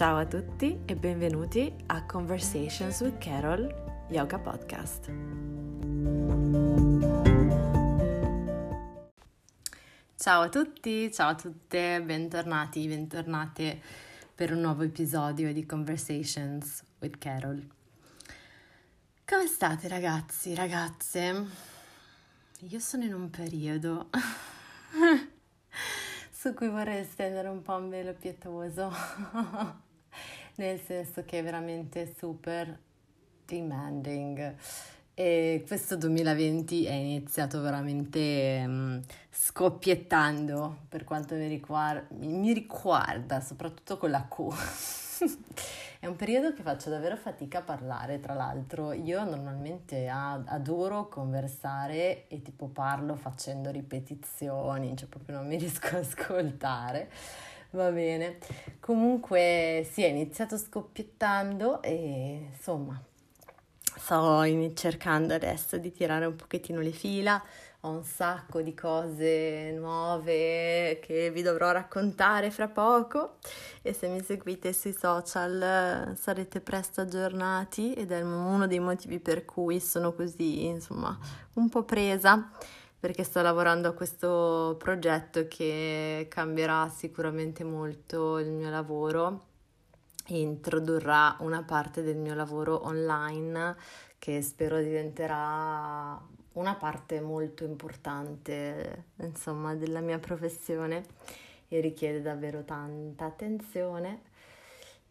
Ciao a tutti e benvenuti a Conversations with Carol Yoga Podcast. Ciao a tutti, ciao a tutte, bentornati, bentornate per un nuovo episodio di Conversations with Carol. Come state ragazzi, ragazze? Io sono in un periodo su cui vorrei stendere un po' un velo pietoso, nel senso che è veramente super demanding. E questo 2020 è iniziato veramente um, scoppiettando per quanto mi riguarda, mi riguarda, soprattutto con la Q. È un periodo che faccio davvero fatica a parlare, tra l'altro. Io normalmente adoro conversare e tipo parlo facendo ripetizioni, cioè proprio non mi riesco a ascoltare. Va bene. Comunque sì, è iniziato scoppiettando e insomma sto cercando adesso di tirare un pochettino le fila. Ho un sacco di cose nuove che vi dovrò raccontare fra poco. E se mi seguite sui social sarete presto aggiornati ed è uno dei motivi per cui sono così, insomma, un po' presa perché sto lavorando a questo progetto che cambierà sicuramente molto il mio lavoro e introdurrà una parte del mio lavoro online che spero diventerà una parte molto importante, insomma, della mia professione e richiede davvero tanta attenzione.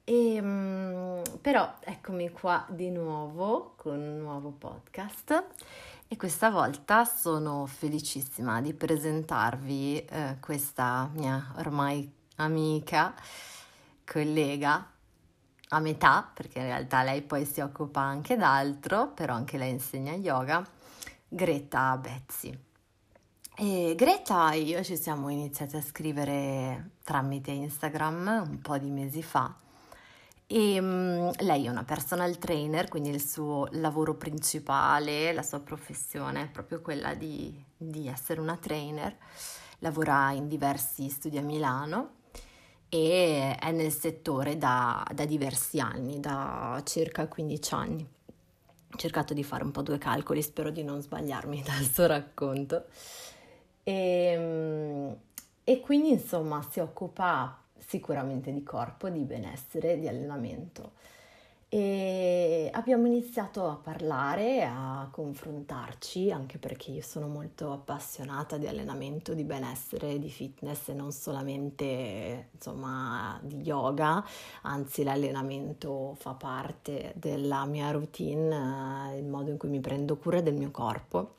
E, mm, però eccomi qua di nuovo con un nuovo podcast e questa volta sono felicissima di presentarvi eh, questa mia ormai amica, collega a metà, perché in realtà lei poi si occupa anche d'altro, però anche lei insegna yoga Greta Bezzi. E Greta e io ci siamo iniziati a scrivere tramite Instagram un po' di mesi fa e um, lei è una personal trainer, quindi il suo lavoro principale, la sua professione è proprio quella di, di essere una trainer, lavora in diversi studi a Milano e è nel settore da, da diversi anni, da circa 15 anni ho cercato di fare un po' due calcoli, spero di non sbagliarmi dal suo racconto. E, ehm, e quindi insomma si occupa sicuramente di corpo, di benessere, di allenamento e abbiamo iniziato a parlare, a confrontarci, anche perché io sono molto appassionata di allenamento, di benessere, di fitness e non solamente insomma di yoga, anzi l'allenamento fa parte della mia routine, il modo in cui mi prendo cura del mio corpo.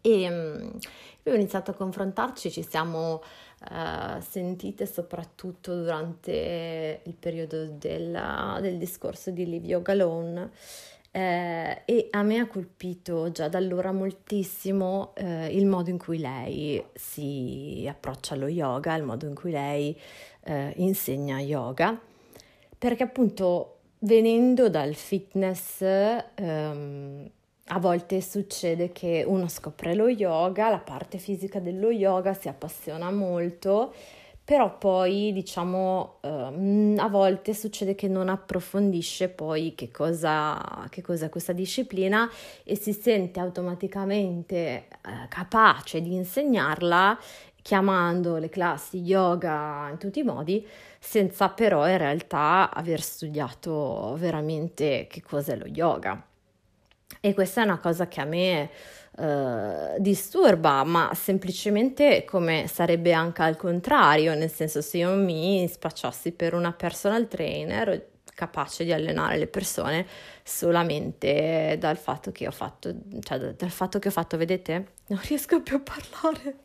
E um, abbiamo iniziato a confrontarci, ci siamo uh, sentite soprattutto durante il periodo della, del discorso di Live Yoga Alone eh, e a me ha colpito già da allora moltissimo eh, il modo in cui lei si approccia allo yoga, il modo in cui lei eh, insegna yoga, perché appunto venendo dal fitness ehm, a volte succede che uno scopre lo yoga, la parte fisica dello yoga si appassiona molto, però poi diciamo uh, a volte succede che non approfondisce poi che cosa, che cos'è questa disciplina e si sente automaticamente uh, capace di insegnarla chiamando le classi yoga in tutti i modi senza però in realtà aver studiato veramente che cos'è lo yoga. E questa è una cosa che a me eh, disturba, ma semplicemente come sarebbe anche al contrario, nel senso se io mi spacciassi per una personal trainer capace di allenare le persone solamente dal fatto che ho fatto, cioè dal fatto che ho fatto, vedete? Non riesco più a parlare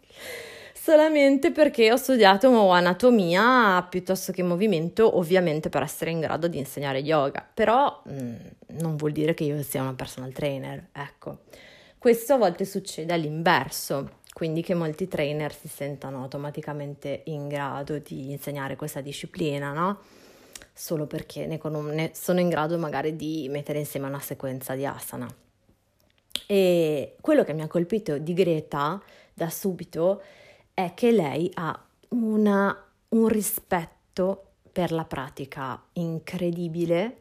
solamente perché ho studiato anatomia piuttosto che movimento, ovviamente per essere in grado di insegnare yoga, però mh, mm, non vuol dire che io sia una personal trainer, ecco. Questo a volte succede all'inverso, quindi che molti trainer si sentano automaticamente in grado di insegnare questa disciplina, no? Solo perché ne, ne sono in grado magari di mettere insieme una sequenza di asana. E quello che mi ha colpito di Greta da subito che lei ha una, un rispetto per la pratica incredibile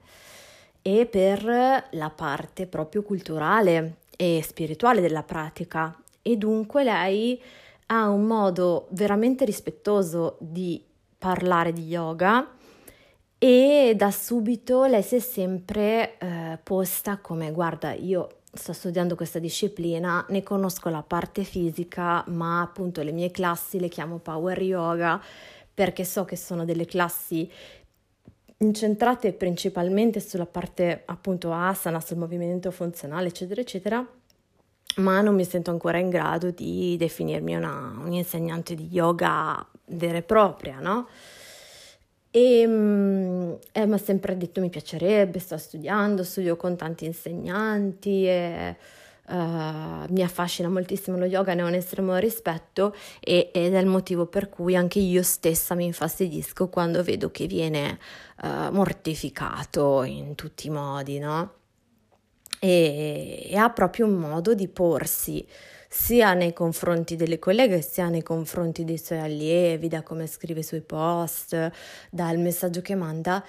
e per la parte proprio culturale e spirituale della pratica. E dunque lei ha un modo veramente rispettoso di parlare di yoga e da subito lei si è sempre eh, posta come guarda io sto studiando questa disciplina, ne conosco la parte fisica, ma appunto le mie classi le chiamo power yoga perché so che sono delle classi incentrate principalmente sulla parte appunto asana, sul movimento funzionale, eccetera, eccetera, ma non mi sento ancora in grado di definirmi una, un'insegnante di yoga vera e propria, no? E mm, eh, mi ha sempre detto mi piacerebbe, sto studiando, studio con tanti insegnanti e uh, mi affascina moltissimo lo yoga, ne ho un estremo rispetto e, ed è il motivo per cui anche io stessa mi infastidisco quando vedo che viene uh, mortificato in tutti i modi, no? E, e ha proprio un modo di porsi sia nei confronti delle colleghe sia nei confronti dei suoi allievi, da come scrive i suoi post, dal messaggio che manda,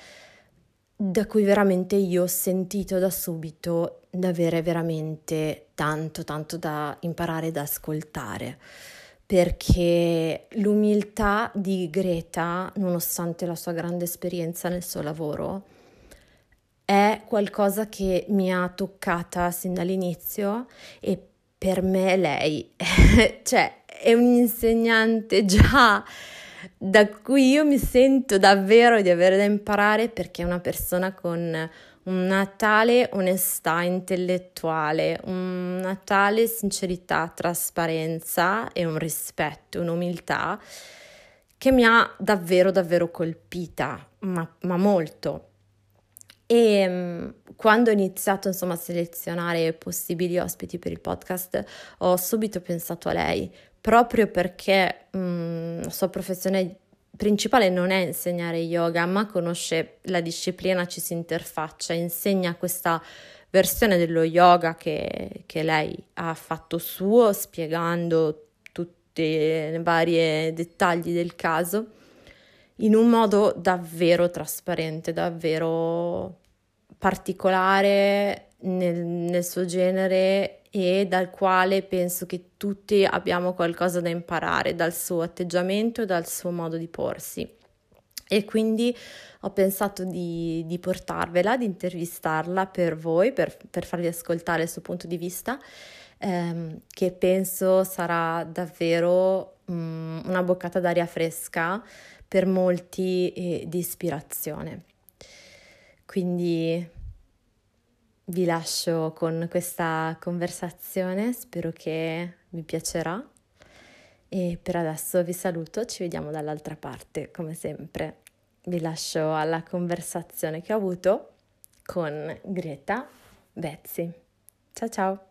da cui veramente io ho sentito da subito di avere veramente tanto, tanto da imparare ed ascoltare. Perché l'umiltà di Greta, nonostante la sua grande esperienza nel suo lavoro, è qualcosa che mi ha toccata sin dall'inizio e per me lei, cioè, è un insegnante già da cui io mi sento davvero di avere da imparare perché è una persona con una tale onestà intellettuale, una tale sincerità, trasparenza e un rispetto, un'umiltà che mi ha davvero davvero colpita, ma, ma molto. E mm, quando ho iniziato insomma a selezionare possibili ospiti per il podcast ho subito pensato a lei, proprio perché mh, mm, la sua professione principale non è insegnare yoga, ma conosce la disciplina, ci si interfaccia, insegna questa versione dello yoga che, che lei ha fatto suo, spiegando tutti i vari dettagli del caso in un modo davvero trasparente, davvero particolare nel, nel suo genere e dal quale penso che tutti abbiamo qualcosa da imparare dal suo atteggiamento e dal suo modo di porsi. E quindi ho pensato di, di portarvela, di intervistarla per voi, per, per, farvi ascoltare il suo punto di vista, ehm, che penso sarà davvero um, una boccata d'aria fresca per molti e di ispirazione. Quindi vi lascio con questa conversazione, spero che vi piacerà e per adesso vi saluto, ci vediamo dall'altra parte come sempre. Vi lascio alla conversazione che ho avuto con Greta Bezzi. Ciao ciao!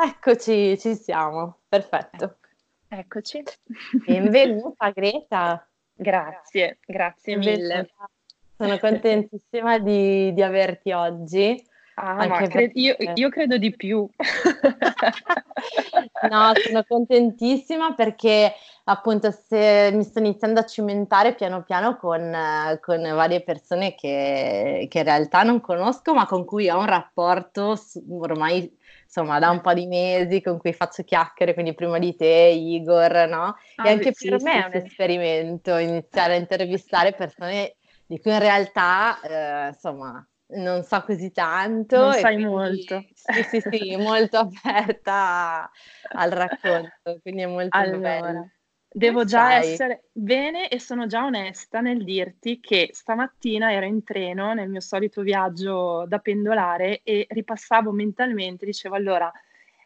Eccoci, ci siamo, perfetto. Ecco, eccoci. Benvenuta Greta. Grazie, grazie mille. Sono contentissima di, di averti oggi. Ah, ma cre- io, io, credo di più. no, sono contentissima perché appunto se mi sto iniziando a cimentare piano piano con, con varie persone che, che, in realtà non conosco, ma con cui ho un rapporto ormai insomma da un po' di mesi con cui faccio chiacchiere, quindi prima di te, Igor, no? Ah, e anche sì, per me è un esperimento iniziare a intervistare persone di cui in realtà, eh, insomma, non so così tanto. Non sai quindi, molto. Sì, sì, sì, molto aperta al racconto, quindi è molto allora. bello. Devo già sai? essere bene e sono già onesta nel dirti che stamattina ero in treno nel mio solito viaggio da pendolare e ripassavo mentalmente, dicevo allora,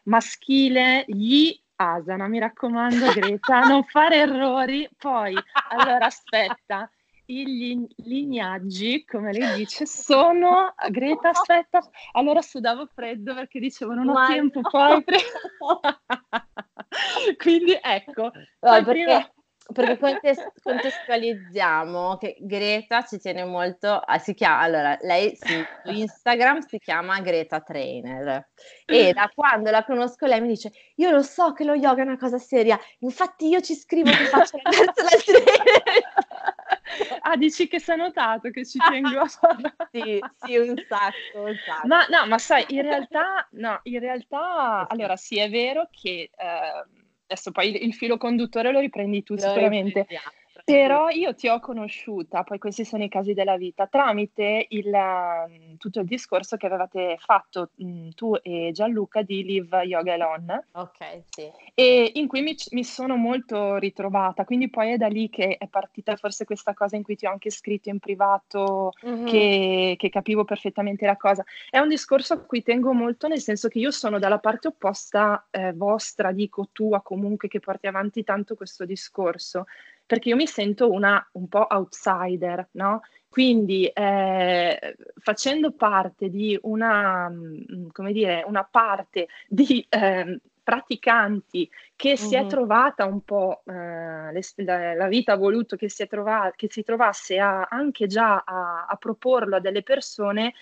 maschile, gli asana, mi raccomando Greta, non fare errori, poi allora aspetta, i lignaggi, come lei dice, sono Greta, aspetta, allora sudavo freddo perché dicevo non ho Ma tempo poi. Quindi ecco, no, perché, perché contes- contestualizziamo che Greta ci tiene molto, a, si chiama, allora lei su Instagram si chiama Greta Trainer e da quando la conosco lei mi dice io lo so che lo yoga è una cosa seria, infatti io ci scrivo che faccio la personal trainer. Ah, dici che si è notato che ci tengo a sì, sì, un sacco, un sacco. Ma no, ma sai, in realtà, no, in realtà, allora sì, è vero che eh, adesso poi il filo conduttore lo riprendi tu lo sicuramente. Però io ti ho conosciuta, poi questi sono i casi della vita, tramite il, mm, tutto il discorso che avevate fatto mh, mm, tu e Gianluca di Live Yoga Alone. Ok, sì. E in cui mi, mi, sono molto ritrovata, quindi poi è da lì che è partita forse questa cosa in cui ti ho anche scritto in privato, mm-hmm. che, che capivo perfettamente la cosa. È un discorso a cui tengo molto, nel senso che io sono dalla parte opposta eh, vostra, dico tua comunque, che porti avanti tanto questo discorso perché io mi sento una un po' outsider, no? Quindi eh, facendo parte di una, mm, come dire, una parte di eh, praticanti che mm-hmm. si è trovata un po', eh, le, la, la, vita ha voluto che si, trova, che si trovasse a, anche già a, a proporlo a delle persone,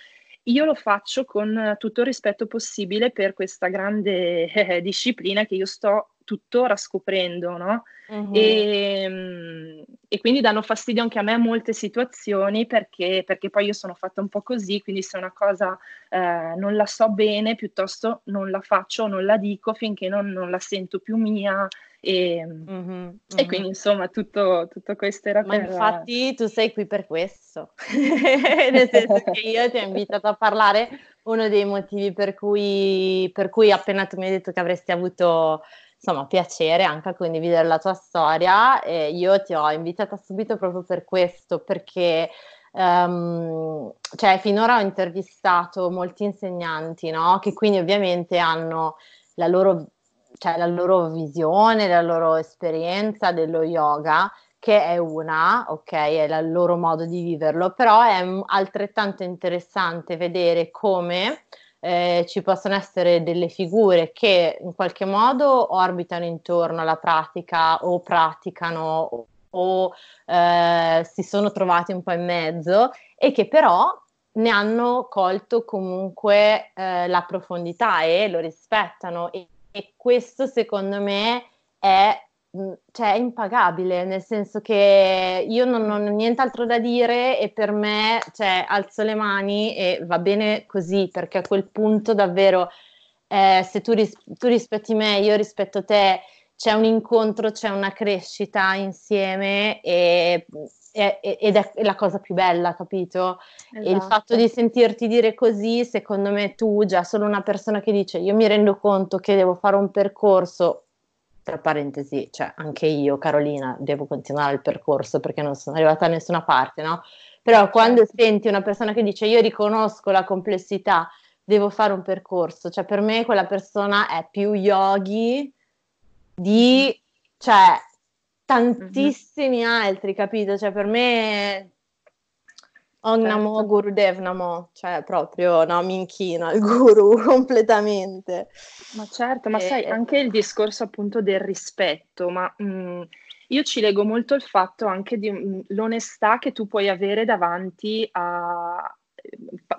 io lo faccio con tutto il rispetto possibile per questa grande eh, disciplina che io sto tuttora scoprendo, no? Uh-huh. E, e, quindi danno fastidio anche a me molte situazioni perché, perché, poi io sono fatta un po' così, quindi se una cosa eh, non la so bene, piuttosto non la faccio, non la dico finché non, non la sento più mia. E, uh-huh, uh-huh. e quindi insomma tutto, tutto, questo era Ma per... infatti tu sei qui per questo, nel senso che io ti ho invitato a parlare, uno dei motivi per cui, per cui appena tu mi hai detto che avresti avuto insomma, piacere anche a condividere la tua storia. E io ti ho invitata subito proprio per questo, perché um, cioè, finora ho intervistato molti insegnanti, no? Che quindi ovviamente hanno la loro, cioè, la loro visione, la loro esperienza dello yoga che è una, ok, è il loro modo di viverlo, però è altrettanto interessante vedere come eh, ci possono essere delle figure che in qualche modo orbitano intorno alla pratica o praticano o eh, si sono trovati un po' in mezzo e che però ne hanno colto comunque eh, la profondità e lo rispettano. E, e questo secondo me è cioè è impagabile, nel senso che io non, non, ho nient'altro da dire e per me, cioè, alzo le mani e va bene così, perché a quel punto davvero, eh, se tu, ris- tu rispetti me, io rispetto te, c'è un incontro, c'è una crescita insieme e, e, ed è la cosa più bella, capito? Esatto. E il fatto di sentirti dire così, secondo me tu, già solo una persona che dice io mi rendo conto che devo fare un percorso tra parentesi, cioè anche io, Carolina, devo continuare il percorso perché non sono arrivata da nessuna parte, no? Però quando certo. senti una persona che dice io riconosco la complessità, devo fare un percorso, cioè per me quella persona è più yogi di, cioè, tantissimi mm-hmm. altri, capito? Cioè per me Om Namo certo. Gurudev Namo, cioè proprio no, mi inchino al guru completamente. Ma certo, ma e... sai, anche il discorso appunto del rispetto, ma mh, mm, io ci leggo molto il fatto anche di mh, mm, l'onestà che tu puoi avere davanti a,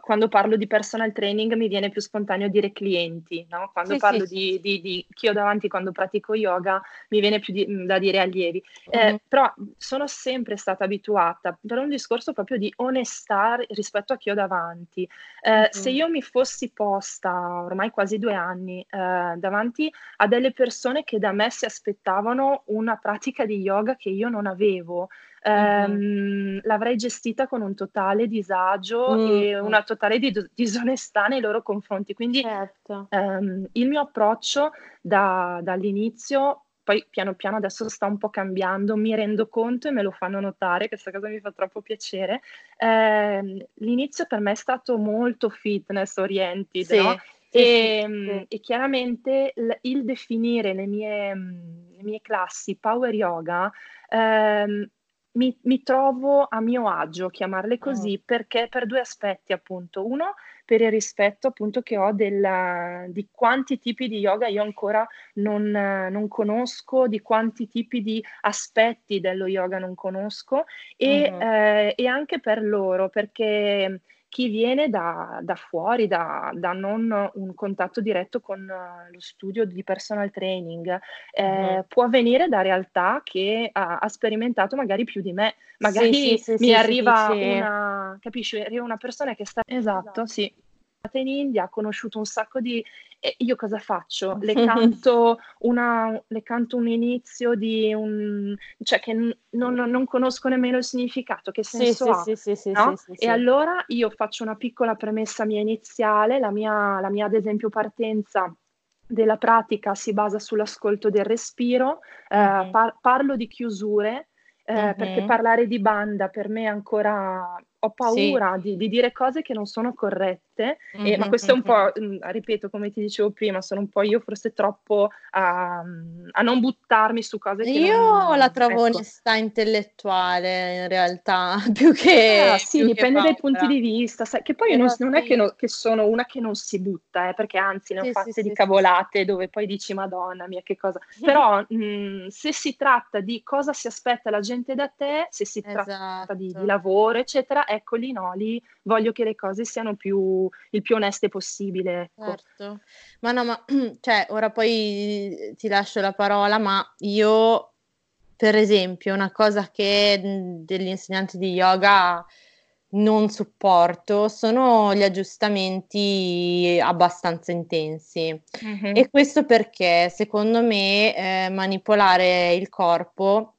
quando parlo di personal training mi viene più spontaneo dire clienti, no? quando sì, parlo sì, di, di, di, chi ho davanti quando pratico yoga mi viene più di, da dire allievi. Eh, mm-hmm. però sono sempre stata abituata per un discorso proprio di onestà rispetto a chi ho davanti. Eh, mm-hmm. Se io mi fossi posta ormai quasi due anni eh, davanti a delle persone che da me si aspettavano una pratica di yoga che io non avevo, mm-hmm. l'avrei gestita con un totale disagio mm-hmm. e una totale di- disonestà nei loro confronti. Quindi certo. ehm, il mio approccio da, dall'inizio poi piano piano adesso sta un po' cambiando, mi rendo conto e me lo fanno notare, questa cosa mi fa troppo piacere. Eh, l'inizio per me è stato molto fitness oriented, sì, no? sì, e, sì, ehm, e, chiaramente il, il definire le mie, le mie, classi power yoga ehm, mi, mi, trovo a mio agio, chiamarle così, oh. perché per due aspetti, appunto. Uno, per il rispetto appunto che ho della, di quanti tipi di yoga io ancora non, non, conosco, di quanti tipi di aspetti dello yoga non conosco e, uh-huh. eh, e anche per loro, perché chi viene da, da fuori, da, da, non un contatto diretto con lo studio di personal training, eh, uh-huh. può venire da realtà che ha, ha, sperimentato magari più di me. Magari sì, sì, sì, mi arriva una, capisci, arriva una persona che sta... Esatto, sì in India, ha conosciuto un sacco di... E io cosa faccio? Le canto, una, le canto un inizio di un... cioè che n- non, non, conosco nemmeno il significato, che senso sì, ha? Sì, sì, sì, no? E allora io faccio una piccola premessa mia iniziale, la mia, la mia ad esempio partenza della pratica si basa sull'ascolto del respiro, eh, mm-hmm. par- parlo di chiusure, eh, mm-hmm. perché parlare di banda per me è ancora ho paura di, di, dire cose che non sono corrette, mm-hmm, e, ma questo è un po', mh, ripeto, come ti dicevo prima, sono un po' io forse troppo a, a non buttarmi su cose che Io non, la trovo ecco. onestà intellettuale in realtà, più che... Ah, sì, più dipende che dai punti di vista, sai, che poi non, non, è che, no, che, sono una che non si butta, eh, perché anzi ne ho sì, fatte sì, di sì, cavolate dove poi dici, madonna mia, che cosa... Però mh, se si tratta di cosa si aspetta la gente da te, se si esatto. tratta di, di esatto. lavoro, eccetera, ecco lì no, lì voglio che le cose siano più, il più oneste possibile. Ecco. Certo, ma no, ma cioè, ora poi ti lascio la parola, ma io, per esempio, una cosa che degli insegnanti di yoga non supporto sono gli aggiustamenti abbastanza intensi mm-hmm. e questo perché secondo me eh, manipolare il corpo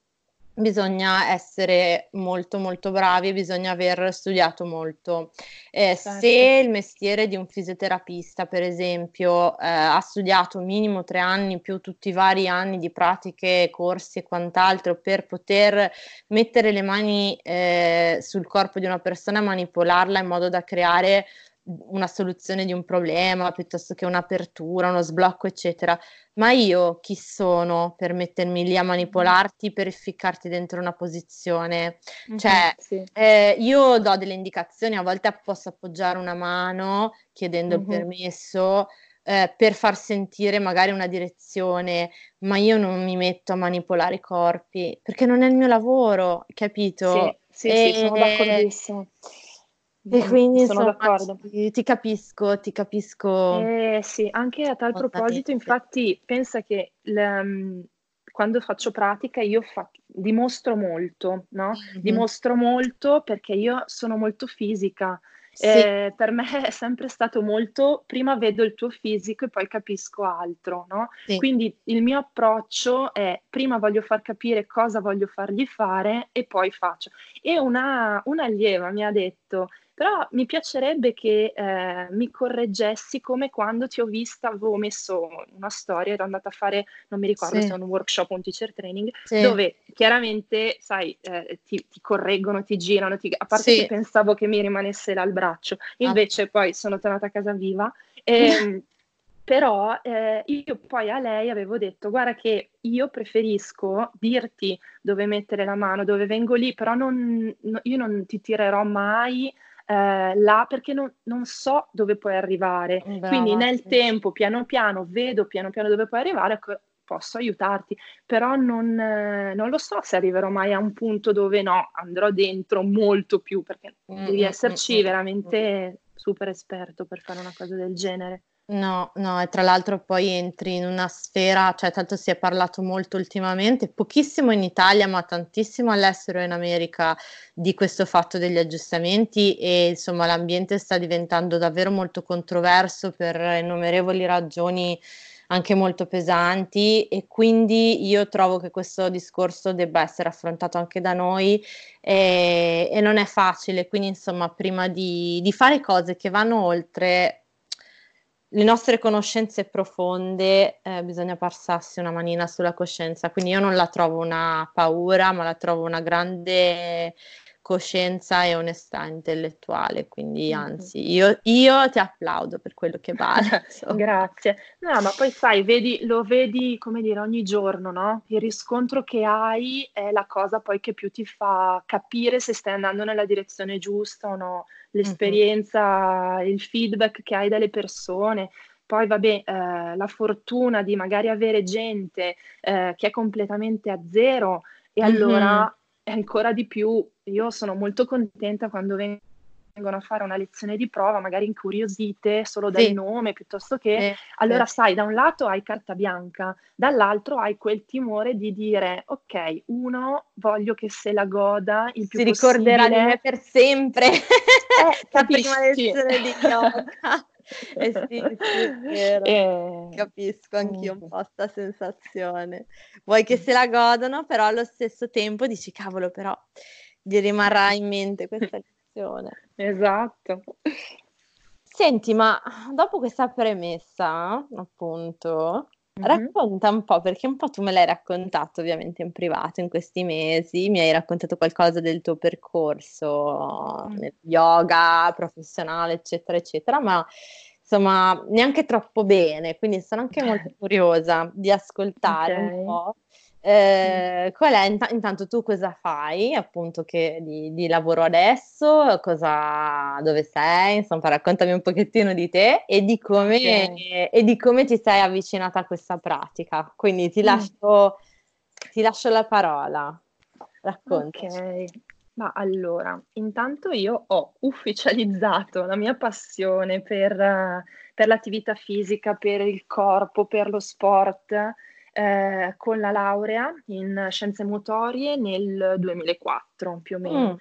bisogna essere molto molto bravi, bisogna aver studiato molto. Eh, certo. Se il mestiere di un fisioterapista, per esempio, eh, ha studiato minimo tre anni più tutti i vari anni di pratiche, corsi e quant'altro per poter mettere le mani eh, sul corpo di una persona e manipolarla in modo da creare una soluzione di un problema piuttosto che un'apertura, uno sblocco, eccetera. Ma io chi sono per mettermi lì a manipolarti, per ficcarti dentro una posizione? Mm-hmm, cioè, sì. eh, io do delle indicazioni, a volte posso appoggiare una mano chiedendo mm-hmm. il permesso. Eh, per far sentire magari una direzione, ma io non mi metto a manipolare i corpi perché non è il mio lavoro, capito? Sì, sì, e... sì sono d'accordissimo. E quindi sono insomma, d'accordo. Ti, ti, capisco, ti capisco. Eh, sì, anche a tal proposito, infatti, pensa che le, mm, quando faccio pratica io fa, dimostro molto, no? Mm-hmm. Dimostro molto perché io sono molto fisica. Sì. Eh, per me è sempre stato molto, prima vedo il tuo fisico e poi capisco altro, no? Sì. Quindi il mio approccio è prima voglio far capire cosa voglio fargli fare e poi faccio. E una, una allieva mi ha detto, però mi piacerebbe che eh, mi correggessi come quando ti ho vista, avevo messo una storia, ero andata a fare, non mi ricordo sì. se è un workshop o un teacher training, sì. dove chiaramente, sai, eh, ti, ti, correggono, ti girano, ti, a parte sì. che pensavo che mi rimanesse là il braccio, ah. invece ah. poi sono tornata a casa viva. E, ehm, però eh, io poi a lei avevo detto guarda che io preferisco dirti dove mettere la mano, dove vengo lì, però non, no, io non ti tirerò mai eh, là perché non, non, so dove puoi arrivare. Brava, Quindi nel sì. tempo, piano piano, vedo piano piano dove puoi arrivare, ecco, posso aiutarti, però non, eh, non, lo so se arriverò mai a un punto dove no, andrò dentro molto più, perché mm, devi mm, esserci mm, veramente super esperto per fare una cosa del genere. No, no, e tra l'altro poi entri in una sfera, cioè tanto si è parlato molto ultimamente, pochissimo in Italia, ma tantissimo all'estero e in America di questo fatto degli aggiustamenti e insomma l'ambiente sta diventando davvero molto controverso per innumerevoli ragioni anche molto pesanti e quindi io trovo che questo discorso debba essere affrontato anche da noi e, e non è facile, quindi insomma prima di, di fare cose che vanno oltre le nostre conoscenze profonde eh, bisogna passarsi una manina sulla coscienza, quindi io non la trovo una paura, ma la trovo una grande coscienza e onestà intellettuale, quindi anzi io, io ti applaudo per quello che vale. Grazie. No, ma poi sai, vedi, lo vedi, come dire, ogni giorno, no? Il riscontro che hai è la cosa poi che più ti fa capire se stai andando nella direzione giusta o no, l'esperienza, mm-hmm. il feedback che hai dalle persone. Poi, vabbè, eh, la fortuna di magari avere gente eh, che è completamente a zero e mm-hmm. allora ancora di più, io sono molto contenta quando vengono a fare una lezione di prova, magari incuriosite solo dal sì. nome piuttosto che, eh, allora eh. sai, da un lato hai carta bianca, dall'altro hai quel timore di dire, ok, uno, voglio che se la goda il più si possibile. Si ricorderà di me per sempre, eh, la prima lezione di yoga. Eh sì, sì, eh, capisco anch'io un po' questa sensazione. Vuoi che se la godano, però allo stesso tempo dici, cavolo, però gli rimarrà in mente questa lezione. Esatto. Senti, ma dopo questa premessa, appunto, Mm-hmm. Racconta un po', perché un po' tu me l'hai raccontato ovviamente in privato in questi mesi, mi hai raccontato qualcosa del tuo percorso mm. nel yoga professionale, eccetera, eccetera, ma insomma neanche troppo bene, quindi sono anche molto curiosa di ascoltare okay. un po' Eh, qual è int- intanto tu cosa fai appunto che di, di, lavoro adesso, cosa, dove sei, insomma raccontami un pochettino di te e di come, okay. e di come ti sei avvicinata a questa pratica. Quindi ti mm. lascio, mm. ti lascio la parola, racconta. Ok, ma allora, intanto io ho ufficializzato la mia passione per, per l'attività fisica, per il corpo, per lo sport eh, con la laurea in scienze motorie nel 2004 più o meno. Mm.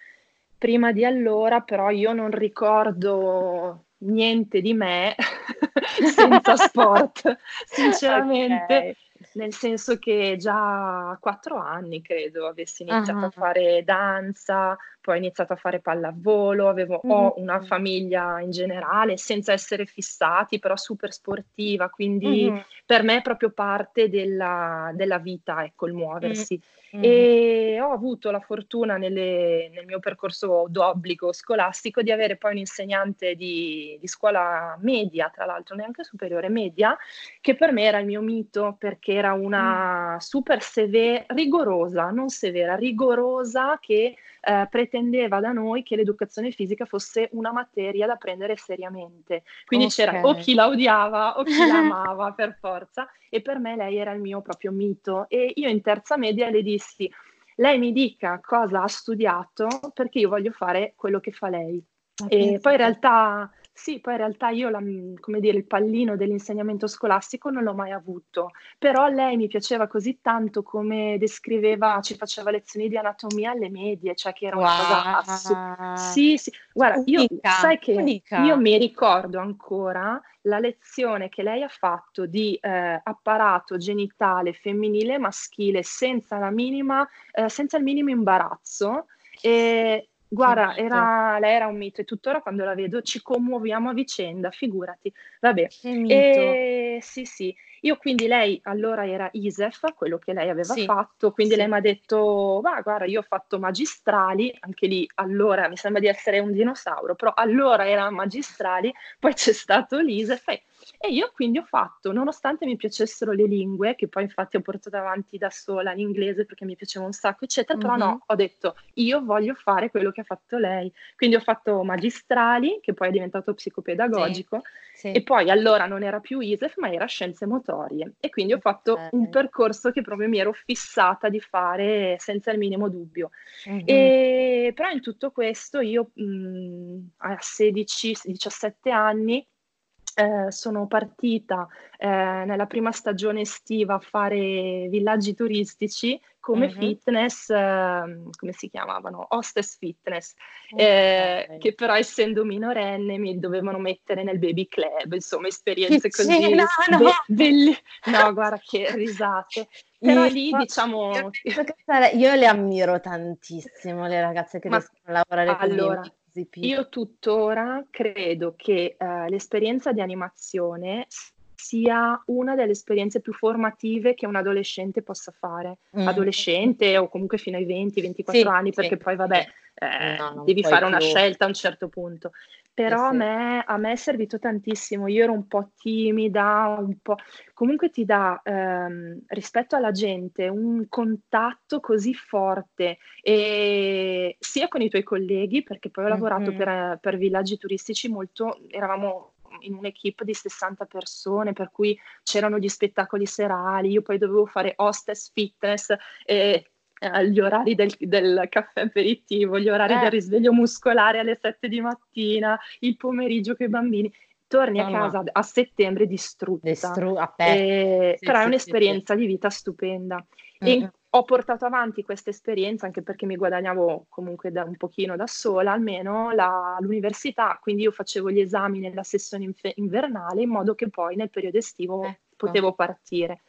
Prima di allora però io non ricordo niente di me senza sport, sinceramente. Okay nel senso che già a quattro anni credo avessi iniziato uh-huh. a fare danza, poi ho iniziato a fare pallavolo, avevo, uh-huh. ho una famiglia in generale senza essere fissati, però super sportiva, quindi uh-huh. per me è proprio parte della, della vita, ecco, il muoversi. Mm. E ho avuto la fortuna nelle, nel mio percorso d'obbligo scolastico di avere poi un insegnante di, di, scuola media, tra l'altro neanche superiore media, che per me era il mio mito perché era una mm. super severa, rigorosa, non severa, rigorosa che eh, pretendeva da noi che l'educazione fisica fosse una materia da prendere seriamente. Quindi okay. c'era o chi la odiava o chi la amava per forza e per me lei era il mio proprio mito e io in terza media le dissi lei mi dica cosa ha studiato perché io voglio fare quello che fa lei. Ah, e poi in realtà sì, poi in realtà io la, mhmm, come dire, il pallino dell'insegnamento scolastico non l'ho mai avuto, però lei mi piaceva così tanto come descriveva, ci faceva lezioni di anatomia alle medie, cioè che era una wow. cosa assurda. Sì, sì, guarda, io sai che unica. io mi ricordo ancora la lezione che lei ha fatto di eh, apparato genitale femminile e maschile senza la minima, eh, senza il minimo imbarazzo. E, Guarda, era, lei era un mito e tuttora quando la vedo ci commuoviamo a vicenda, figurati. Vabbè, e, sì, sì. Io quindi lei allora era ISEF, quello che lei aveva sì, fatto, quindi sì. lei mi ha detto, va guarda, io ho fatto magistrali, anche lì allora mi sembra di essere un dinosauro, però allora era magistrali, poi c'è stato l'ISEF e e io quindi ho fatto, nonostante mi piacessero le lingue, che poi infatti ho portato avanti da sola l'inglese perché mi piaceva un sacco, eccetera, mm-hmm. però no, ho detto io voglio fare quello che ha fatto lei. Quindi ho fatto magistrali, che poi è diventato psicopedagogico, sì, sì. e poi allora non era più ISEF, ma era scienze motorie. E quindi ho fatto okay. un percorso che proprio mi ero fissata di fare senza il minimo dubbio. Mm-hmm. E, però in tutto questo io mh, a 16-17 anni eh, sono partita eh, nella prima stagione estiva a fare villaggi turistici come mm-hmm. fitness, eh, come si chiamavano? Hostess fitness, eh, okay. che però essendo minorenne mi dovevano mettere nel baby club, insomma esperienze che così. No, no. Be- belli- no, guarda che risate. Però lì diciamo... Io, le ammiro tantissimo, le ragazze che Ma, riescono a lavorare allora, con io tuttora credo che uh, l'esperienza di animazione sia una delle esperienze più formative che un adolescente possa fare. Mm. Adolescente o comunque fino ai 20-24 sì, anni, perché sì, poi vabbè, eh, no, devi fare più. una scelta a un certo punto. Però a me, a, me, è servito tantissimo, io ero un po' timida, un po'... comunque ti dà ehm, rispetto alla gente un contatto così forte, e sia con i tuoi colleghi, perché poi ho lavorato mm-hmm. per, per villaggi turistici molto, eravamo in un'equipe di 60 persone, per cui c'erano gli spettacoli serali, io poi dovevo fare hostess fitness e agli orari del, del, caffè aperitivo, gli orari eh. del risveglio muscolare alle 7 di mattina, il pomeriggio con i bambini. Torni no, a casa no. a settembre distrutta. Distru- e, sì, però sì, è un'esperienza sì, di vita stupenda. Mm-hmm. E ho portato avanti questa esperienza anche perché mi guadagnavo comunque da un pochino da sola, almeno la, l'università, quindi io facevo gli esami nella sessione inf- invernale in modo che poi nel periodo estivo ecco. potevo partire.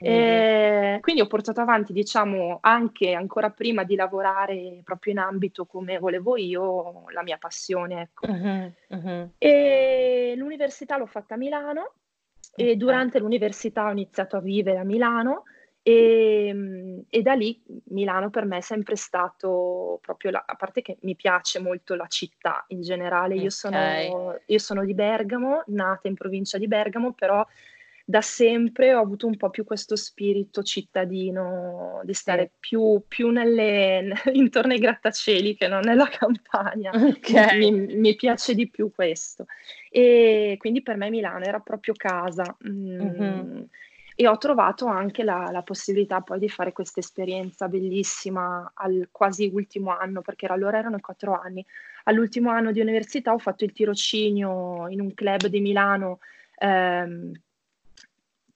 Eh, quindi ho portato avanti, diciamo, anche ancora prima di lavorare proprio in ambito come volevo io, la mia passione. Ecco. Uh-huh, uh-huh. E l'università l'ho fatta a Milano e durante l'università ho iniziato a vivere a Milano e, e, da lì Milano per me è sempre stato proprio, la, a parte che mi piace molto la città in generale, io, okay. sono, io sono di Bergamo, nata in provincia di Bergamo, però da sempre ho avuto un po' più questo spirito cittadino, di stare più, più nelle, intorno ai grattacieli che non nella campagna. Okay. Mi, mi, piace di più questo. E quindi per me Milano era proprio casa. Mm. Mm-hmm. E ho trovato anche la, la, possibilità poi di fare questa esperienza bellissima al quasi ultimo anno, perché allora erano quattro anni. All'ultimo anno di università ho fatto il tirocinio in un club di Milano ehm,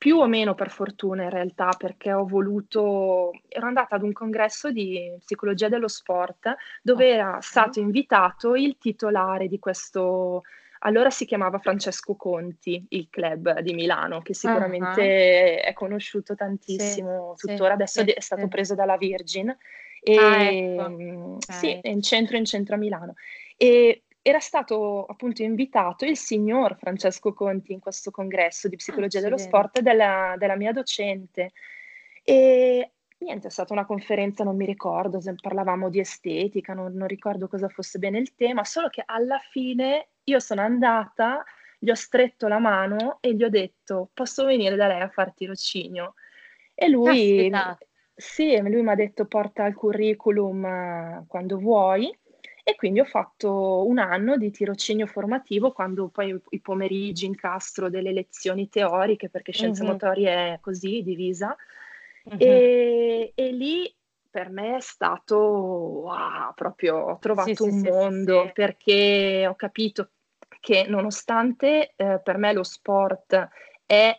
più o meno per fortuna in realtà, perché ho voluto, ero andata ad un congresso di psicologia dello sport dove era stato invitato il titolare di questo, allora si chiamava Francesco Conti, il club di Milano, che sicuramente uh-huh. è conosciuto tantissimo sì, tuttora, sì, adesso sì, è stato preso dalla Virgin. E, ah, ecco. okay. Sì, è in centro, in centro a Milano. E era stato appunto invitato il signor Francesco Conti in questo congresso di psicologia dello sport della, della, mia docente. E niente, è stata una conferenza, non mi ricordo, se parlavamo di estetica, non, non ricordo cosa fosse bene il tema, solo che alla fine io sono andata, gli ho stretto la mano e gli ho detto posso venire da lei a far tirocinio? E lui, sì, lui mi ha detto porta il curriculum eh, quando vuoi e quindi ho fatto un anno di tirocinio formativo quando poi i pomeriggi incastro delle lezioni teoriche, perché scienze mm-hmm. motorie è così divisa. Mm-hmm. E, e, lì per me è stato wow, proprio ho trovato sì, un sì, mondo sì, perché ho capito che nonostante eh, per me lo sport è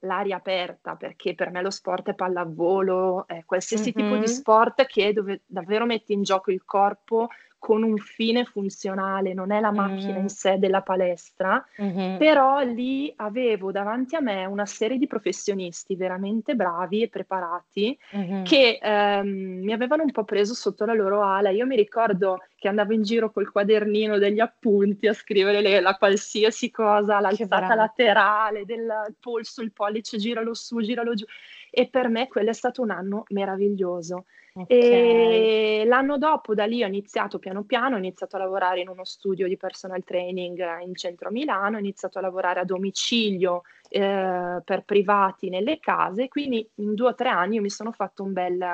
l'aria aperta, perché per me lo sport è pallavolo, è qualsiasi mm-hmm. tipo di sport che dove davvero metti in gioco il corpo con un fine funzionale, non è la macchina mm. in sé della palestra, mm-hmm. però lì avevo davanti a me una serie di professionisti veramente bravi e preparati mm-hmm. che ehm, mi avevano un po' preso sotto la loro ala. Io mi ricordo che andavo in giro col quadernino degli appunti a scrivere le, la qualsiasi cosa, l'alzata laterale del polso, il pollice, giralo su, giralo giù. E per me quello è stato un anno meraviglioso. Okay. E l'anno dopo da lì ho iniziato piano piano, ho iniziato a lavorare in uno studio di personal training in centro a Milano, ho iniziato a lavorare a domicilio eh, per privati nelle case, quindi in due o tre anni mi sono fatto un bel,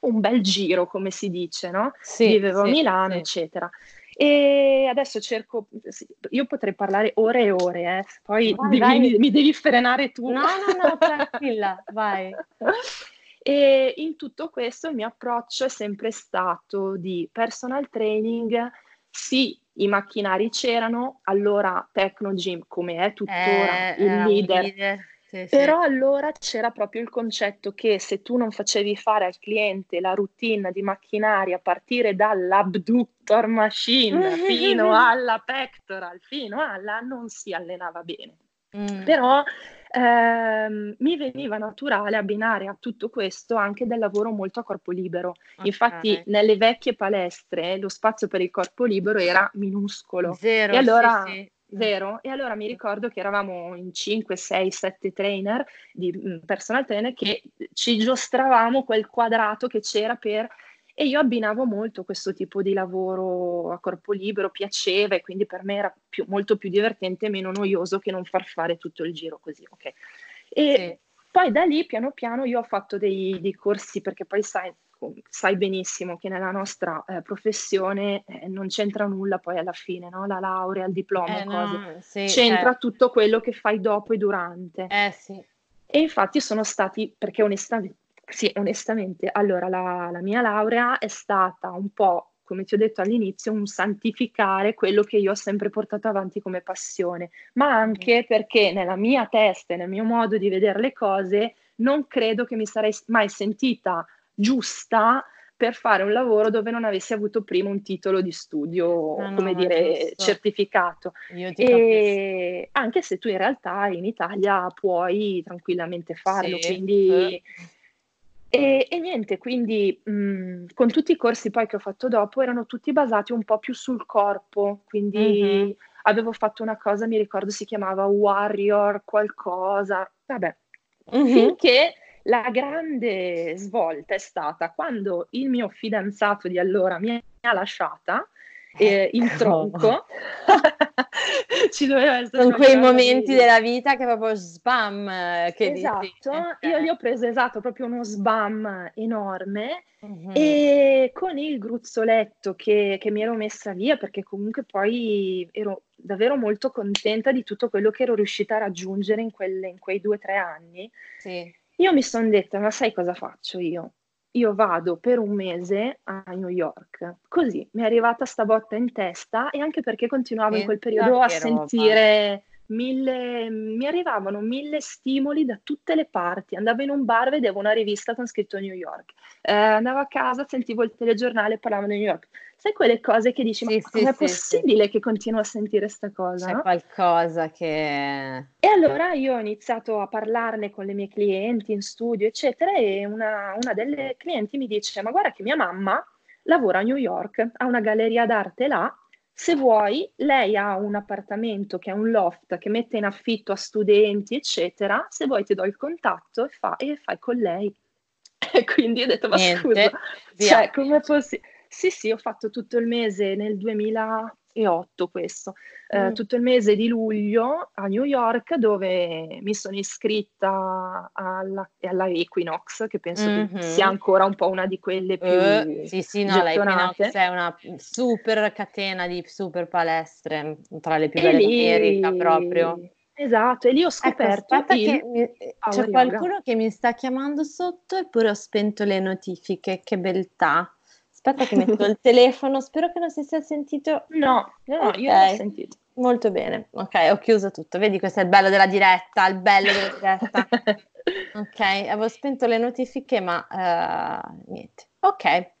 un bel giro, come si dice, no? Sì, Vivevo sì, a Milano, sì. eccetera. E adesso cerco, io potrei parlare ore e ore, eh. poi vai, devi, vai. Mi, mi, devi frenare tu. No, no, no, tranquilla, vai. E in tutto questo il mio approccio è sempre stato di personal training, sì, i macchinari c'erano, allora Technogym, come è tuttora eh, il leader, leader. Sì, però sì. allora c'era proprio il concetto che se tu non facevi fare al cliente la routine di macchinari a partire dall'abductor machine fino alla pectoral, fino alla, non si allenava bene. Mm. Però ehm, mi veniva naturale abbinare a tutto questo anche del lavoro molto a corpo libero. Okay. Infatti, nelle vecchie palestre lo spazio per il corpo libero era minuscolo. Zero, e allora sì, sì. zero. E allora mi ricordo che eravamo in 5, 6, 7 trainer, di mm, personal trainer, che ci giostravamo quel quadrato che c'era per... E io abbinavo molto questo tipo di lavoro a corpo libero, piaceva e quindi per me era più, molto più divertente e meno noioso che non far fare tutto il giro così, ok? E sì. poi da lì piano piano io ho fatto dei, dei corsi perché poi sai, sai benissimo che nella nostra eh, professione eh, non c'entra nulla poi alla fine, no? La laurea, il diploma, eh, no, sì, c'entra eh. tutto quello che fai dopo e durante. Eh sì. E infatti sono stati, perché onestamente, sì, onestamente, allora la, la mia laurea è stata un po' come ti ho detto all'inizio, un santificare quello che io ho sempre portato avanti come passione, ma anche mm. perché nella mia testa e nel mio modo di vedere le cose non credo che mi sarei mai sentita giusta per fare un lavoro dove non avessi avuto prima un titolo di studio, no, come no, dire, certificato. E anche se tu in realtà in Italia puoi tranquillamente farlo, sì, quindi... E, e, niente, quindi mh, con tutti i corsi poi che ho fatto dopo erano tutti basati un po' più sul corpo, quindi mm-hmm. avevo fatto una cosa, mi ricordo si chiamava Warrior qualcosa, vabbè, mm-hmm. finché la grande svolta è stata quando il mio fidanzato di allora mi ha lasciata eh, in tronco. Ci doveva essere. Sono quei momenti della vita che proprio sbam. Eh, che esatto, dici. io gli ho preso esatto proprio uno sbam enorme mm-hmm. e con il gruzzoletto che, che mi ero messa via perché comunque poi ero davvero molto contenta di tutto quello che ero riuscita a raggiungere in, quelle, in quei due o tre anni. Sì io mi sono detta, ma sai cosa faccio io? Io vado per un mese a New York. Così mi è arrivata sta botta in testa e anche perché continuavo in quel periodo a sentire mille, mi arrivavano mille stimoli da tutte le parti. Andavo in un bar, vedevo una rivista con scritto New York. Eh, andavo a casa, sentivo il telegiornale, parlavano di New York. Sai quelle cose che dici, sì, ma sì, com'è sì, possibile che continuo a sentire questa cosa? C'è no? qualcosa che... E allora io ho iniziato a parlarne con le mie clienti in studio, eccetera, e una, una delle clienti mi dice, ma guarda che mia mamma lavora a New York, ha una galleria d'arte là, se vuoi, lei ha un appartamento che è un loft che mette in affitto a studenti, eccetera. Se vuoi ti do il contatto e, fa, e fai con lei. E quindi ho detto, ma Niente, scusa, cioè, come possibile? Sì, sì, ho fatto tutto il mese nel 2008 questo, eh, mm. tutto il mese di luglio a New York dove mi sono iscritta alla, alla Equinox, che penso mm-hmm. che sia ancora un po' una di quelle più uh, Sì, sì, no, gettonate. la Equinox è una super catena di super palestre, tra le più belle d'America proprio. Esatto, e lì ho ecco, scoperto ecco, il... mi... c'è qualcuno che mi sta chiamando sotto eppure ho spento le notifiche, che beltà. Aspetta che metto il telefono, spero che non si sia sentito. No, no, okay. io non ho sentito. Molto bene, ok, ho chiuso tutto. Vedi, questo è il bello della diretta, il bello della diretta. ok, avevo spento le notifiche, ma uh, niente. Ok,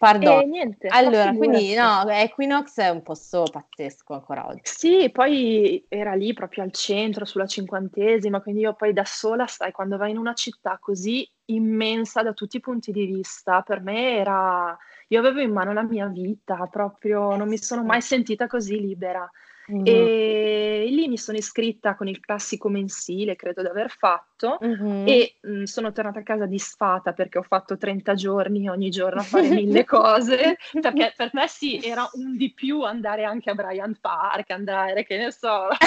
Pardon. niente, allora, quindi no, Equinox è un posto pazzesco ancora oggi. Sì, poi era lì proprio al centro, sulla cinquantesima, quindi io poi da sola, sai, quando vai in una città così immensa da tutti i punti di vista, per me era... Io avevo in mano la mia vita, proprio non mi sono mai sentita così libera. Mm-hmm. E lì mi sono iscritta con il classico mensile, credo di aver fatto, mm-hmm. e mh, sono tornata a casa disfata perché ho fatto 30 giorni ogni giorno a fare mille cose, perché per me sì, era un di più andare anche a Bryant Park, andare, che ne so,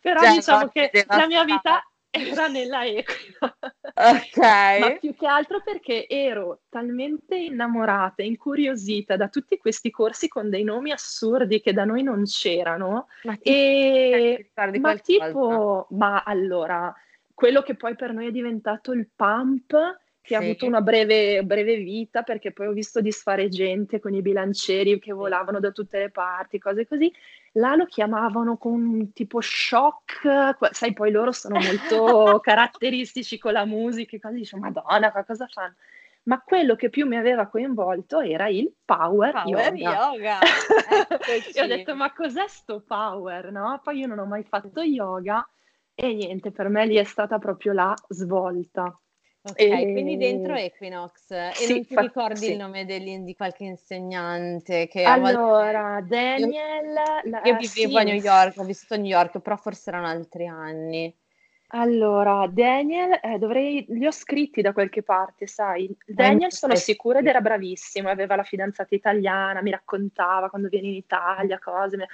Però cioè, diciamo che la mia vita era nella equina. Ok. Ma più che altro perché ero talmente innamorata, incuriosita da tutti questi corsi con dei nomi assurdi che da noi non c'erano. Ma, e... ma tipo, ma allora, quello che poi per noi è diventato il pump che sì. ha avuto una breve, breve, vita perché poi ho visto disfare gente con i bilancieri che volavano da tutte le parti, cose così. Là lo chiamavano con tipo shock, sai, poi loro sono molto caratteristici con la musica e cose, dice, madonna, cosa fanno? Ma quello che più mi aveva coinvolto era il power, power yoga. yoga. e ho detto, ma cos'è sto power, no? Poi io non ho mai fatto yoga e niente, per me lì è stata proprio la svolta. Ok, e... quindi dentro Equinox e sì, non ti fa... ricordi sì. il nome degli, di qualche insegnante che Allora, volte... Daniel... Io, la... io vivevo sì. a New York, ho vissuto a New York, però forse erano altri anni. Allora, Daniel, eh, dovrei, li ho scritti da qualche parte, sai. Daniel sono sicura ed era bravissimo, aveva la fidanzata italiana, mi raccontava quando viene in Italia, cose.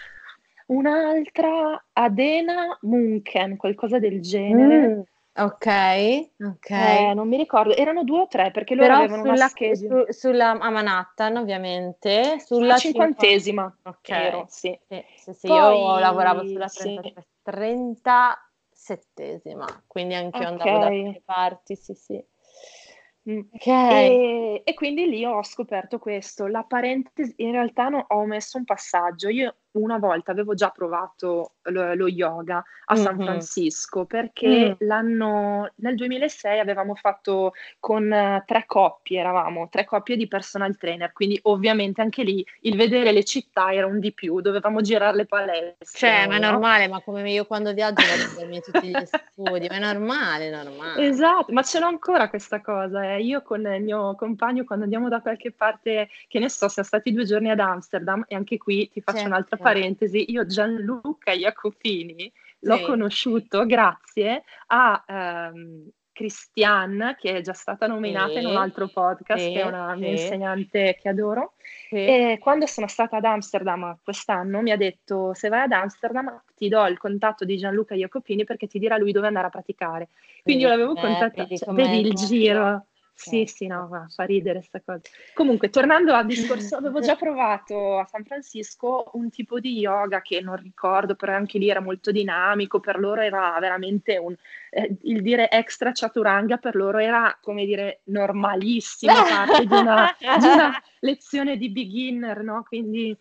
Un'altra, Adena Munken, qualcosa del genere. Mm, ok, ok. Eh, non mi ricordo, erano due o tre perché loro Però avevano sulla, una su, sulla a Manhattan, ovviamente, sulla cinquantesima. Ok, ero, sì. Sì, sì, sì. Poi, io lavoravo sulla 30, sì. 30 settesima, quindi anche io andavo da quelle parti, sì, sì. Mm. Okay. E, e, quindi lì ho scoperto questo. La parentesi, in realtà no, ho messo un passaggio. Io una volta avevo già provato lo, lo yoga a mm-hmm. San Francisco perché mm. l'anno nel 2006 avevamo fatto con uh, tre coppie, eravamo tre coppie di personal trainer, quindi ovviamente anche lì il vedere le città era un di più, dovevamo girare le palestre. Cioè, no? ma è normale, ma come io quando viaggio vado tutti gli studi, ma è normale, normale. Esatto, ma ce l'ho ancora questa cosa, eh. io con il mio compagno quando andiamo da qualche parte, che ne so, siamo stati due giorni ad Amsterdam e anche qui ti faccio certo. un'altra parentesi, io Gianluca Jacopini l'ho sì. conosciuto grazie a um, Christiane, che è già stata nominata sì. in un altro podcast, sì. che è una mia insegnante che adoro. E quando sono stata ad Amsterdam quest'anno mi ha detto se vai ad Amsterdam ti do il contatto di Gianluca Jacopini perché ti dirà lui dove andare a praticare. Quindi io l'avevo eh, contattato, cioè, vedi il giro. Sì, sì, no, va, fa ridere questa cosa. Comunque, tornando al discorso, avevo già provato a San Francisco un tipo di yoga che non ricordo, però anche lì era molto dinamico, per loro era veramente un... Eh, il dire extra chaturanga per loro era, come dire, normalissima parte di una, di una lezione di beginner, no? Quindi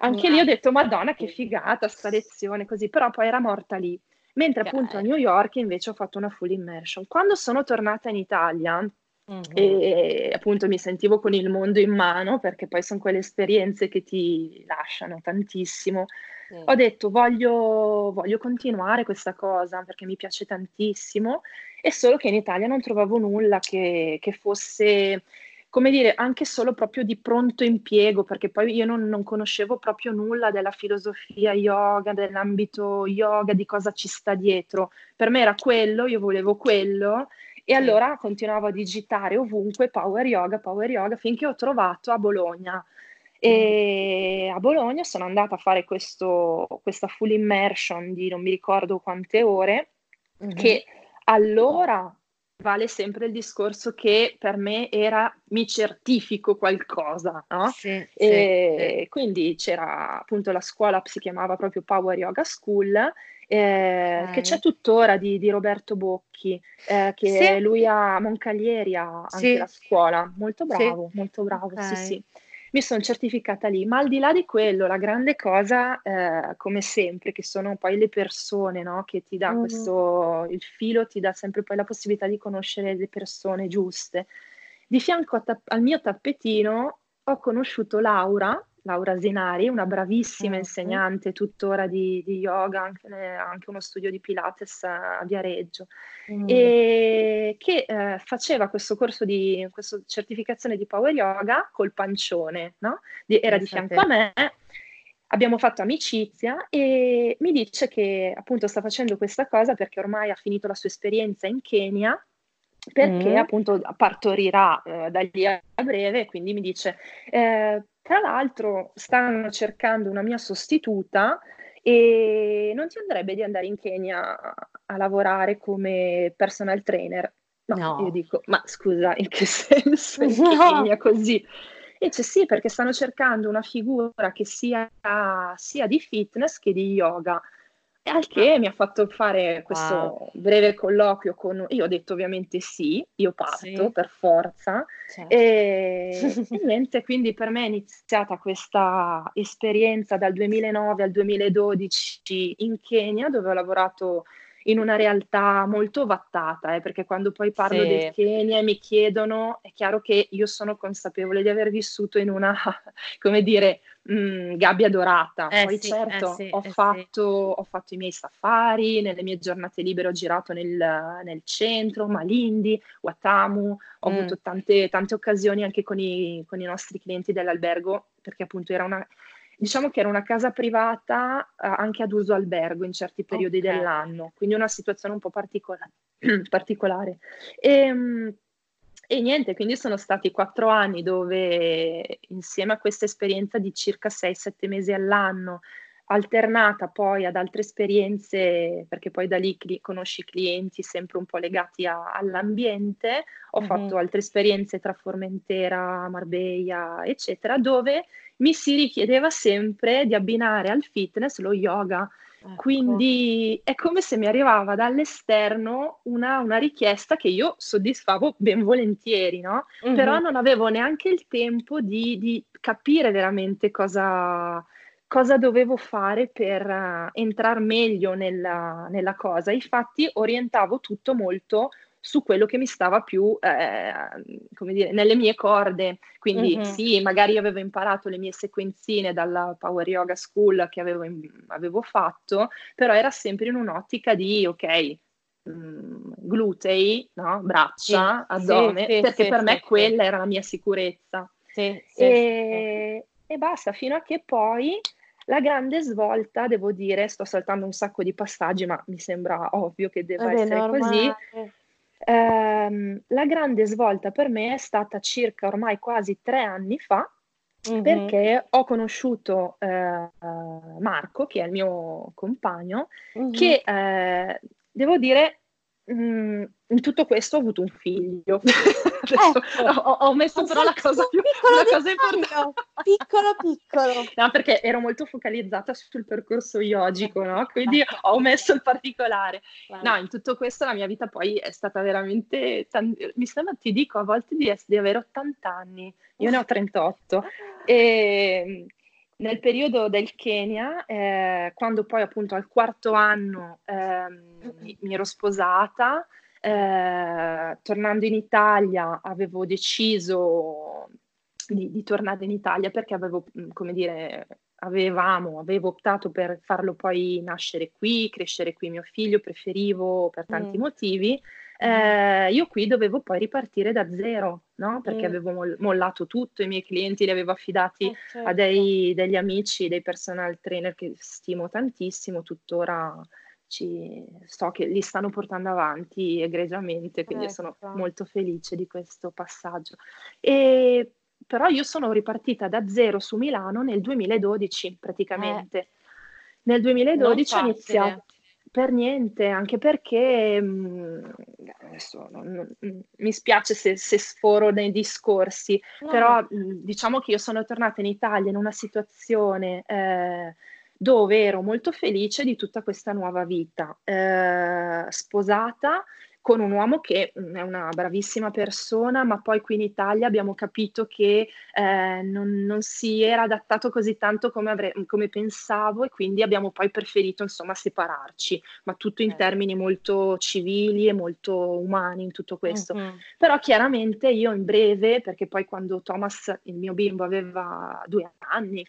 anche lì ho detto, madonna, che figata sta lezione, così, però poi era morta lì. Mentre appunto a New York invece ho fatto una full immersion. Quando sono tornata in Italia, Mm-hmm. E appunto mi sentivo con il mondo in mano perché poi sono quelle esperienze che ti lasciano tantissimo. Sì. Ho detto voglio, voglio continuare questa cosa perché mi piace tantissimo, e solo che in Italia non trovavo nulla che, che fosse, come dire, anche solo proprio di pronto impiego, perché poi io non, non conoscevo proprio nulla della filosofia yoga, dell'ambito yoga, di cosa ci sta dietro. Per me era quello, io volevo quello e allora continuavo a digitare ovunque Power Yoga, Power Yoga, finché ho trovato a Bologna. E a Bologna sono andata a fare questo, questa full immersion di non mi ricordo quante ore, mm-hmm. che allora vale sempre il discorso che per me era mi certifico qualcosa, no? Sì, e sì. quindi c'era appunto la scuola, si chiamava proprio Power Yoga School eh, okay. che c'è tuttora di, di Roberto Bocchi, eh, che sì. lui a Moncaglieri ha anche sì. la scuola, molto bravo, sì. molto bravo, okay. sì sì. Mi sono certificata lì, ma al di là di quello, la grande cosa, eh, come sempre, che sono poi le persone, no? Che ti dà mm. questo, il filo ti dà sempre poi la possibilità di conoscere le persone giuste. Di fianco ta- al mio tappetino ho conosciuto Laura, Laura Zinari, una bravissima mm-hmm. insegnante tuttora di, di yoga, anche, anche, uno studio di Pilates a Viareggio, mm. e che eh, faceva questo corso di questa certificazione di Power Yoga col pancione, no? Di, era di fianco a me. Abbiamo fatto amicizia e mi dice che appunto sta facendo questa cosa perché ormai ha finito la sua esperienza in Kenya perché mm. appunto partorirà eh, da lì a breve, quindi mi dice eh, tra l'altro stanno cercando una mia sostituta e non ti andrebbe di andare in Kenya a lavorare come personal trainer? No, no. io dico, ma scusa, in che senso in no. Kenya così? E dice sì, perché stanno cercando una figura che sia, sia di fitness che di yoga. Al che mi ha fatto fare questo wow. breve colloquio con... Io ho detto ovviamente sì, io parto sì. per forza. Certo. E... e niente, quindi per me è iniziata questa esperienza dal 2009 al 2012 in Kenya, dove ho lavorato in una realtà molto vattata, eh, perché quando poi parlo sì. del Kenya e mi chiedono, è chiaro che io sono consapevole di aver vissuto in una, come dire, mh, mm, gabbia dorata. Eh poi sì, certo, eh sì, ho, eh fatto, ho, fatto, i miei safari, nelle mie giornate libere ho girato nel, nel centro, Malindi, Watamu, ho mm. avuto tante, tante, occasioni anche con i, con i nostri clienti dell'albergo, perché appunto era una Diciamo che era una casa privata eh, anche ad uso albergo in certi periodi okay. dell'anno, quindi una situazione un po' particola- particolare. E, ehm, e, niente, quindi sono stati quattro anni dove insieme a questa esperienza di circa 6-7 mesi all'anno, alternata poi ad altre esperienze, perché poi da lì cli- conosci clienti sempre un po' legati a- all'ambiente, ho mm-hmm. fatto altre esperienze tra Formentera, Marbella, eccetera, dove mi si richiedeva sempre di abbinare al fitness lo yoga. Ecco. Quindi è come se mi arrivava dall'esterno una, una richiesta che io soddisfavo ben volentieri, no? Mm-hmm. Però non avevo neanche il tempo di, di capire veramente cosa, cosa dovevo fare per uh, entrare meglio nella, nella, cosa. Infatti orientavo tutto molto su quello che mi stava più, eh, come dire, nelle mie corde. Quindi mm-hmm. sì, magari avevo imparato le mie sequenzine dalla Power Yoga School che avevo, avevo fatto, però era sempre in un'ottica di, ok, mm, glutei, no? braccia, sì, addome, sì, perché sì, per me quella era la mia sicurezza. E, e basta, fino a che poi la grande svolta, devo dire, sto saltando un sacco di passaggi, ma mi sembra ovvio che debba Vabbè, essere normale. così. Ehm, la grande svolta per me è stata circa ormai quasi tre anni fa, mm-hmm. perché ho conosciuto eh, Marco, che è il mio compagno, mm-hmm. che eh, devo dire Mm, in tutto questo ho avuto un figlio. ecco, ho, ho, messo però la cosa più piccolo la cosa importante. Piccolo piccolo. No, perché ero molto focalizzata sul percorso yogico, no? Quindi ho messo il particolare. No, in tutto questo la mia vita poi è stata veramente t- mi sembra ti dico a volte di, di avere 80 anni. Io ne ho 38 e nel periodo del Kenya, eh, quando poi appunto al quarto anno eh, mi, mi, ero sposata, eh, tornando in Italia avevo deciso di, di, tornare in Italia perché avevo, come dire, avevamo, avevo optato per farlo poi nascere qui, crescere qui mio figlio, preferivo per tanti mm. motivi eh, io qui dovevo poi ripartire da zero, no? Perché mm. avevo mollato tutto, i miei clienti li avevo affidati eh, certo. a dei, degli amici, dei personal trainer che stimo tantissimo, tuttora ci, so che li stanno portando avanti egregiamente, quindi ecco. sono molto felice di questo passaggio. E, però io sono ripartita da zero su Milano nel 2012 praticamente. Eh. Nel 2012 ho iniziato per niente, anche perché mh, mm, adesso non, non, mi spiace se, se, sforo nei discorsi, no. però mh, diciamo che io sono tornata in Italia in una situazione eh, dove ero molto felice di tutta questa nuova vita, eh, sposata con un uomo che mm, è una bravissima persona, ma poi qui in Italia abbiamo capito che eh, non, non, si era adattato così tanto come, avre- come, pensavo e quindi abbiamo poi preferito insomma separarci, ma tutto in termini molto civili e molto umani in tutto questo. Mm-hmm. Però chiaramente io in breve, perché poi quando Thomas, il mio bimbo, aveva due anni,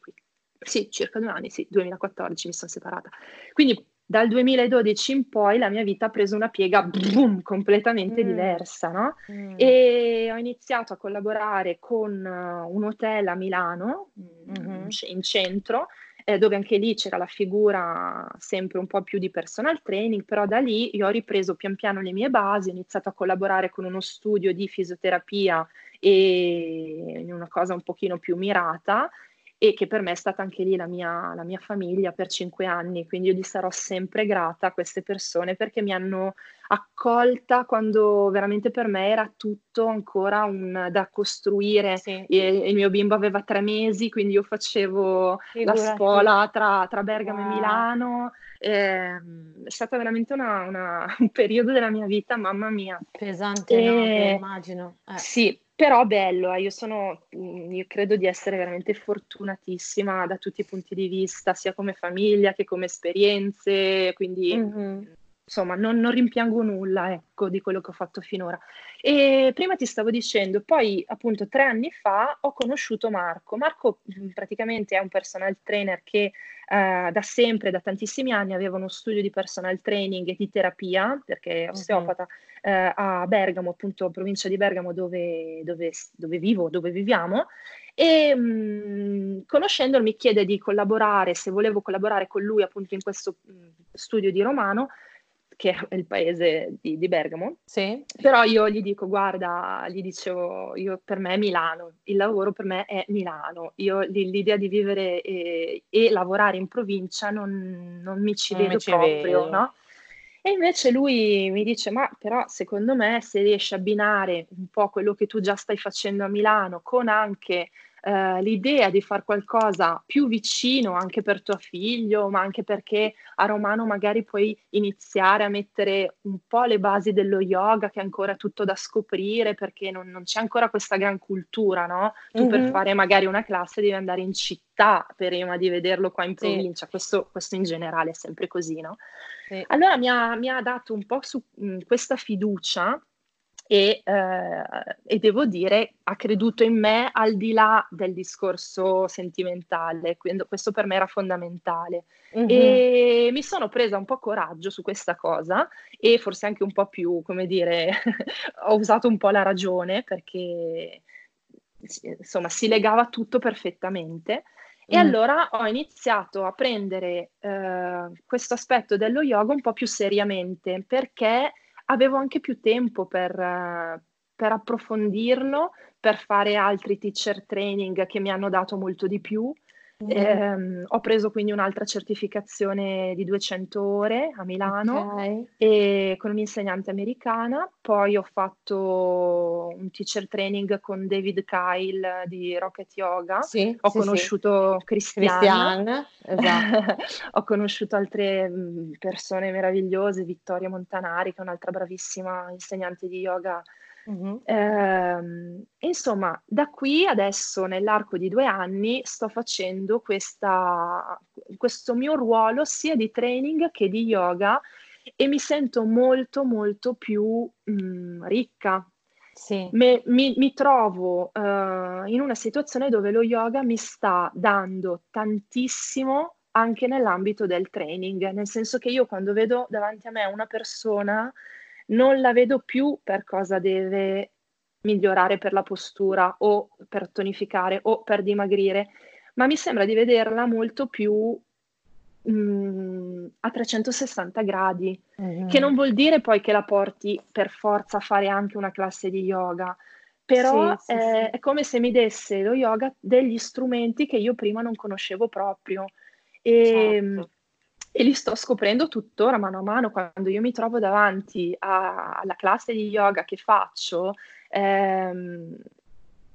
sì, circa due anni, sì, 2014 mi sono separata. Quindi dal 2012 in poi la mia vita ha preso una piega boom, completamente mm. diversa, no? Mm. E ho iniziato a collaborare con uh, un hotel a Milano, mm-hmm. in centro, eh, dove anche lì c'era la figura sempre un po' più di personal training, però da lì io ho ripreso pian piano le mie basi, ho iniziato a collaborare con uno studio di fisioterapia e in una cosa un pochino più mirata e che per me è stata anche lì la mia, la mia, famiglia per cinque anni, quindi io gli sarò sempre grata a queste persone perché mi hanno accolta quando veramente per me era tutto ancora un, da costruire. Sì. il mio bimbo aveva tre mesi, quindi io facevo Figurati. la spola tra, tra Bergamo wow. e Milano. Ehm, è stato veramente una, una, un periodo della mia vita, mamma mia. Pesante, e, no? immagino. Eh. Sì, però bello, eh, io sono, mm, io credo di essere veramente fortunatissima da tutti i punti di vista, sia come famiglia che come esperienze, quindi mm-hmm. Insomma, non, non, rimpiango nulla, ecco, di quello che ho fatto finora. E prima ti stavo dicendo, poi appunto tre anni fa ho conosciuto Marco. Marco mm, praticamente è un personal trainer che eh, da sempre, da tantissimi anni, aveva uno studio di personal training e di terapia, perché è osteopata, eh, a Bergamo, appunto, provincia di Bergamo, dove, dove, dove vivo, dove viviamo. E mh, mm, conoscendolo mi chiede di collaborare, se volevo collaborare con lui appunto in questo mh, mm, studio di Romano, che è il paese di, di, Bergamo. Sì. Però io gli dico, guarda, gli dicevo, io, per me è Milano, il lavoro per me è Milano, io l'idea di vivere e, e lavorare in provincia non, non mi ci non vedo ci proprio, vedo. no? E invece lui mi dice, ma però secondo me se riesci a abbinare un po' quello che tu già stai facendo a Milano con anche eh, l'idea di fare qualcosa più vicino anche per tuo figlio, ma anche perché a Romano magari puoi iniziare a mettere un po' le basi dello yoga, che è ancora tutto da scoprire, perché non, non c'è ancora questa gran cultura, no? Tu mm-hmm. per fare magari una classe devi andare in città prima di vederlo qua in provincia, sì. questo, questo, in generale è sempre così, no? Sì. Allora mi ha, mi ha, dato un po' su mh, questa fiducia e, eh, e, devo dire ha creduto in me al di là del discorso sentimentale, quindi questo per me era fondamentale. Mm-hmm. E mi sono presa un po' coraggio su questa cosa e forse anche un po' più, come dire, ho usato un po' la ragione perché insomma si legava tutto perfettamente. E mm. allora ho iniziato a prendere eh, questo aspetto dello yoga un po' più seriamente perché avevo anche più tempo per, per approfondirlo, per fare altri teacher training che mi hanno dato molto di più. Eh, ho preso quindi un'altra certificazione di 200 ore a Milano okay. e, con un'insegnante americana, poi ho fatto un teacher training con David Kyle di Rocket Yoga, sì, ho sì, conosciuto sì. Cristian, esatto. ho conosciuto altre persone meravigliose, Vittoria Montanari che è un'altra bravissima insegnante di yoga Uh-huh. Eh, insomma, da qui adesso nell'arco di due anni sto facendo questa, questo mio ruolo sia di training che di yoga e mi sento molto molto più mh, mm, ricca. Sì. Me, mi, mi, trovo uh, in una situazione dove lo yoga mi sta dando tantissimo anche nell'ambito del training, nel senso che io quando vedo davanti a me una persona non la vedo più per cosa deve migliorare per la postura o per tonificare o per dimagrire, ma mi sembra di vederla molto più mh, mm, a 360 gradi, mm-hmm. che non vuol dire poi che la porti per forza a fare anche una classe di yoga, però sì, sì, è, sì. è, come se mi desse lo yoga degli strumenti che io prima non conoscevo proprio. E, certo e li sto scoprendo tuttora mano a mano quando io mi trovo davanti a, alla classe di yoga che faccio. Ehm,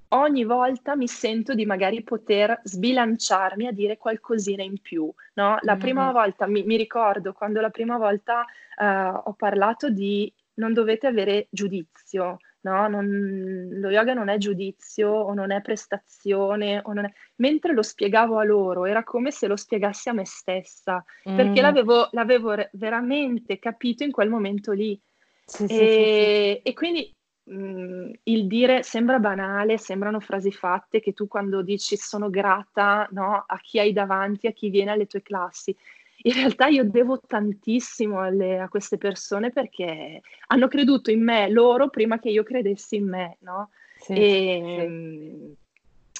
ogni volta mi sento di magari poter sbilanciarmi a dire qualcosina in più. No? La mm-hmm. prima volta mi, mi, ricordo quando la prima volta uh, ho parlato di non dovete avere giudizio, no? Non, lo yoga non è giudizio o non è prestazione, o non è... mentre lo spiegavo a loro era come se lo spiegassi a me stessa, mm. perché l'avevo, l'avevo re- veramente capito in quel momento lì. Sì, e, sì, sì, e, quindi mh, mm, il dire sembra banale, sembrano frasi fatte che tu quando dici sono grata no, a chi hai davanti, a chi viene alle tue classi, in realtà io devo tantissimo alle, a queste persone perché hanno creduto in me loro prima che io credessi in me, no? Sì, e,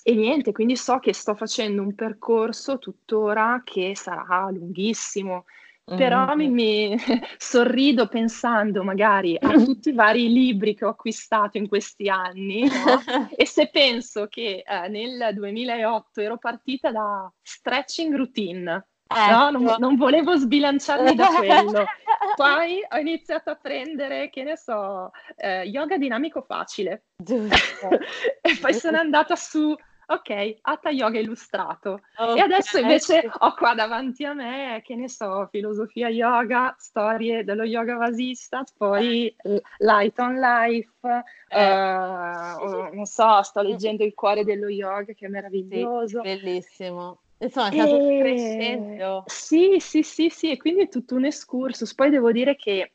sì. e, niente, quindi so che sto facendo un percorso tuttora che sarà lunghissimo, mm-hmm. però mi, mi sorrido pensando magari a tutti i vari libri che ho acquistato in questi anni no? e se penso che eh, nel 2008 ero partita da stretching routine no, non, non, volevo sbilanciarmi da quello. Poi ho iniziato a prendere, che ne so, eh, yoga dinamico facile. e poi sono andata su, ok, Hatha Yoga illustrato. Okay. E adesso invece ho qua davanti a me, che ne so, filosofia yoga, storie dello yoga vasista, poi Light on Life, eh, uh, non so, sto leggendo Il cuore dello yoga, che è meraviglioso. Sì, bellissimo. Insomma, è stato e... crescendo. Sì, sì, sì, sì, e quindi è tutto un excursus. Poi devo dire che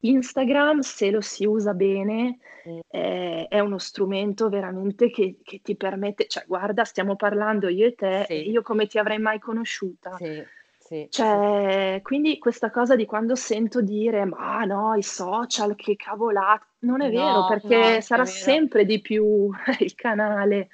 Instagram, se lo si usa bene, mm. eh, è uno strumento veramente che, che, ti permette, cioè guarda, stiamo parlando io e te, sì. e io come ti avrei mai conosciuta. Sì, sì, cioè, quindi questa cosa di quando sento dire, ma no, i social, che cavolate, non è no, vero, perché no, sarà sempre di più il canale.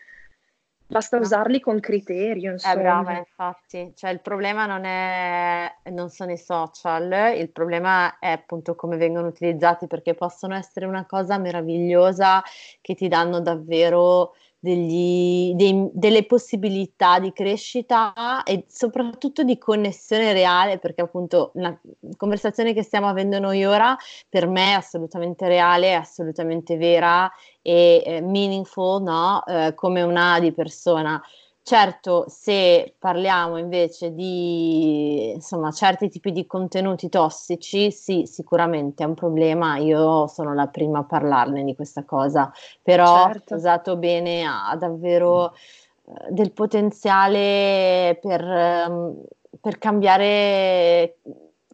Basta usarli con criterio, insomma. È brava, infatti. Cioè, il problema non, è, non sono i social, il problema è appunto come vengono utilizzati, perché possono essere una cosa meravigliosa che ti danno davvero degli, dei, delle possibilità di crescita e soprattutto di connessione reale, perché appunto la conversazione che stiamo avendo noi ora per me è assolutamente reale, è assolutamente vera e eh, meaningful, no? Eh, come una di persona. Certo, se parliamo invece di insomma, certi tipi di contenuti tossici, sì, sicuramente è un problema, io sono la prima a parlarne di questa cosa, però certo. usato bene ha davvero eh, del potenziale per, um, per cambiare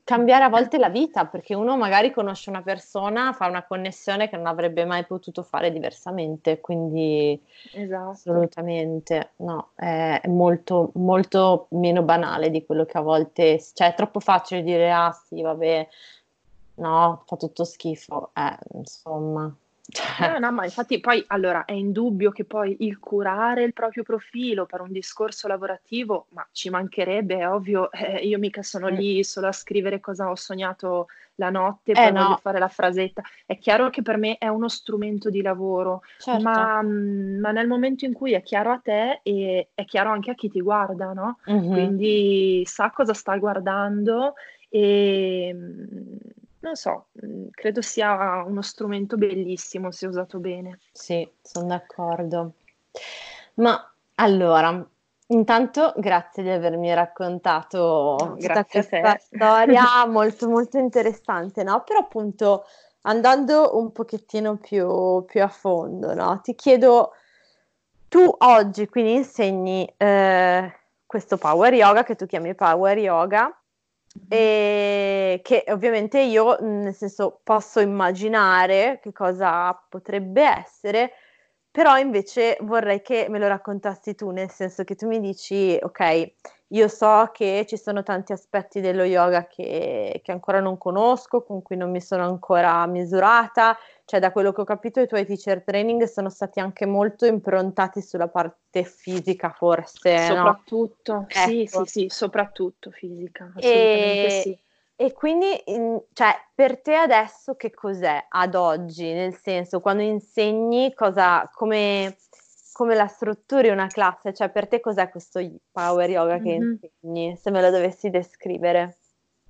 cambiare a volte la vita, perché uno magari conosce una persona, fa una connessione che non avrebbe mai potuto fare diversamente, quindi esatto. assolutamente no, è, molto, molto meno banale di quello che a volte, cioè è troppo facile dire ah sì, vabbè, no, fa tutto schifo, eh, insomma. No, no, ma infatti poi allora è indubbio che poi il curare il proprio profilo per un discorso lavorativo, ma ci mancherebbe, è ovvio, eh, io mica sono mm. lì solo a scrivere cosa ho sognato la notte, poi eh, no. fare la frasetta. È chiaro che per me è uno strumento di lavoro, certo. ma, mm, ma, nel momento in cui è chiaro a te e è chiaro anche a chi ti guarda, no? Mm-hmm. Quindi sa cosa sta guardando e mm, non so, mm, credo sia uno strumento bellissimo se usato bene. Sì, sono d'accordo. Ma allora, intanto grazie di avermi raccontato no, tutta questa storia molto molto interessante, no? Però appunto andando un pochettino più, più a fondo, no? Ti chiedo, tu oggi quindi insegni eh, questo power yoga che tu chiami power yoga e che ovviamente io, nel senso, posso immaginare che cosa potrebbe essere, però invece vorrei che me lo raccontassi tu, nel senso che tu mi dici, ok, io so che ci sono tanti aspetti dello yoga che, che ancora non conosco, con cui non mi sono ancora misurata, cioè da quello che ho capito i tuoi teacher training sono stati anche molto improntati sulla parte fisica forse. Soprattutto, no? sì, ecco. sì, sì, soprattutto fisica, assolutamente e... sì. E quindi, cioè, per te adesso che cos'è ad oggi? Nel senso, quando insegni, cosa, come, come la strutturi una classe? Cioè, per te cos'è questo power yoga che mm-hmm. insegni? Se me lo dovessi descrivere.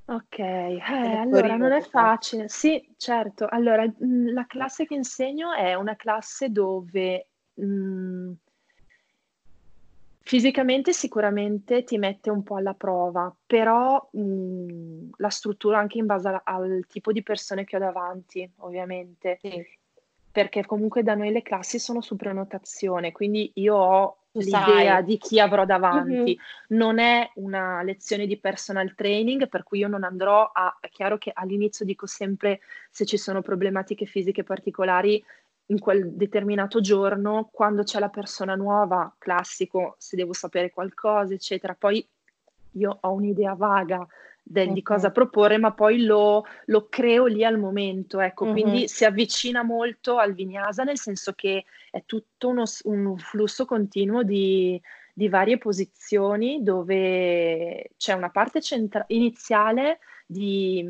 Ok, eh, allora non è facile. Sì, certo. Allora, mhmm, la classe che insegno è una classe dove, mhmm fisicamente sicuramente ti mette un po' alla prova, però, mhmm, la struttura anche in base a al tipo di persone che ho davanti, ovviamente. Sì. Perché comunque da noi le classi sono su prenotazione, quindi io ho l'idea di chi avrò davanti. Mm-hmm. Non è una lezione di personal training, per cui io non andrò a. È chiaro che all'inizio dico sempre se ci sono problematiche fisiche particolari in quel determinato giorno, quando c'è la persona nuova, classico, se devo sapere qualcosa, eccetera. Poi io ho un'idea vaga del, uh-huh. di cosa proporre, ma poi lo, lo, creo lì al momento, ecco, uh-huh. quindi si avvicina molto al vinyasa, nel senso che è tutto uno, un flusso continuo di, di, varie posizioni dove c'è una parte centra- iniziale di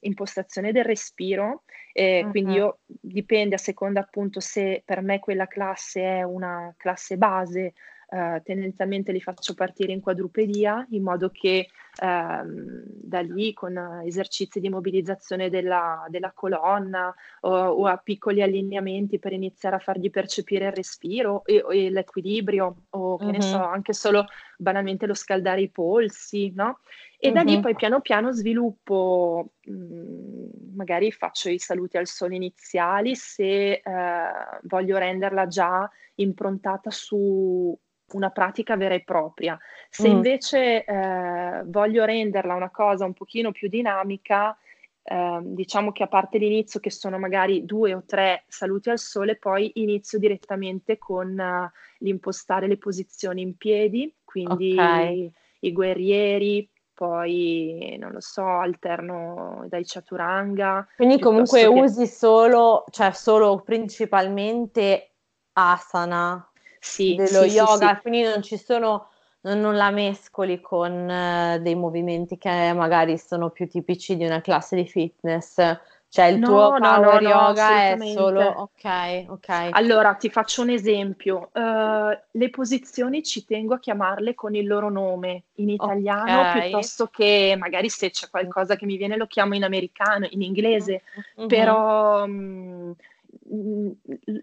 impostazione del respiro, eh, uh-huh. quindi io dipende a seconda appunto se per me quella classe è una classe base Uh, tendenzialmente li faccio partire in quadrupedia in modo che uh, da lì con esercizi di mobilizzazione della, della colonna o, o, a piccoli allineamenti per iniziare a fargli percepire il respiro e, e l'equilibrio o che uh-huh. ne so, mm-hmm. anche solo banalmente lo scaldare i polsi, no? E da lì mm-hmm. poi piano piano sviluppo, mh, mm, magari faccio i saluti al sole iniziali se uh, voglio renderla già improntata su una pratica vera e propria. Se mm. invece eh, voglio renderla una cosa un pochino più dinamica, eh, diciamo che a parte l'inizio, che sono magari due o tre saluti al sole, poi inizio direttamente con uh, l'impostare le posizioni in piedi, quindi okay. i guerrieri, poi non lo so, alterno dai chaturanga. Quindi comunque che... usi solo, cioè solo principalmente asana sì, dello sì, yoga, sì, quindi non ci sono non la mescoli con uh, dei movimenti che magari sono più tipici di una classe di fitness. Cioè il no, tuo power no, no, yoga è solo ok, ok. Allora ti faccio un esempio. Uh, le posizioni ci tengo a chiamarle con il loro nome in italiano okay. piuttosto che magari se c'è qualcosa che mi viene lo chiamo in americano, in inglese, mm-hmm. però um,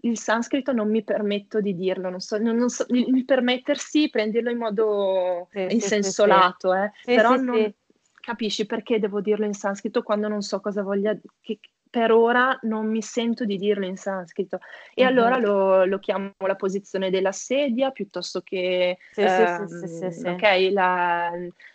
il sanscrito non mi permetto di dirlo, non so, non, non so il permettersi, prenderlo in modo sì, in sì, senso sì, lato, eh, però non capisci perché devo dirlo in sanscrito quando non so cosa voglia, che, per ora non mi sento di dirlo in sanscrito e uh-huh. allora lo, lo, chiamo la posizione della sedia piuttosto che sì, ehm, sì, sì, ok la,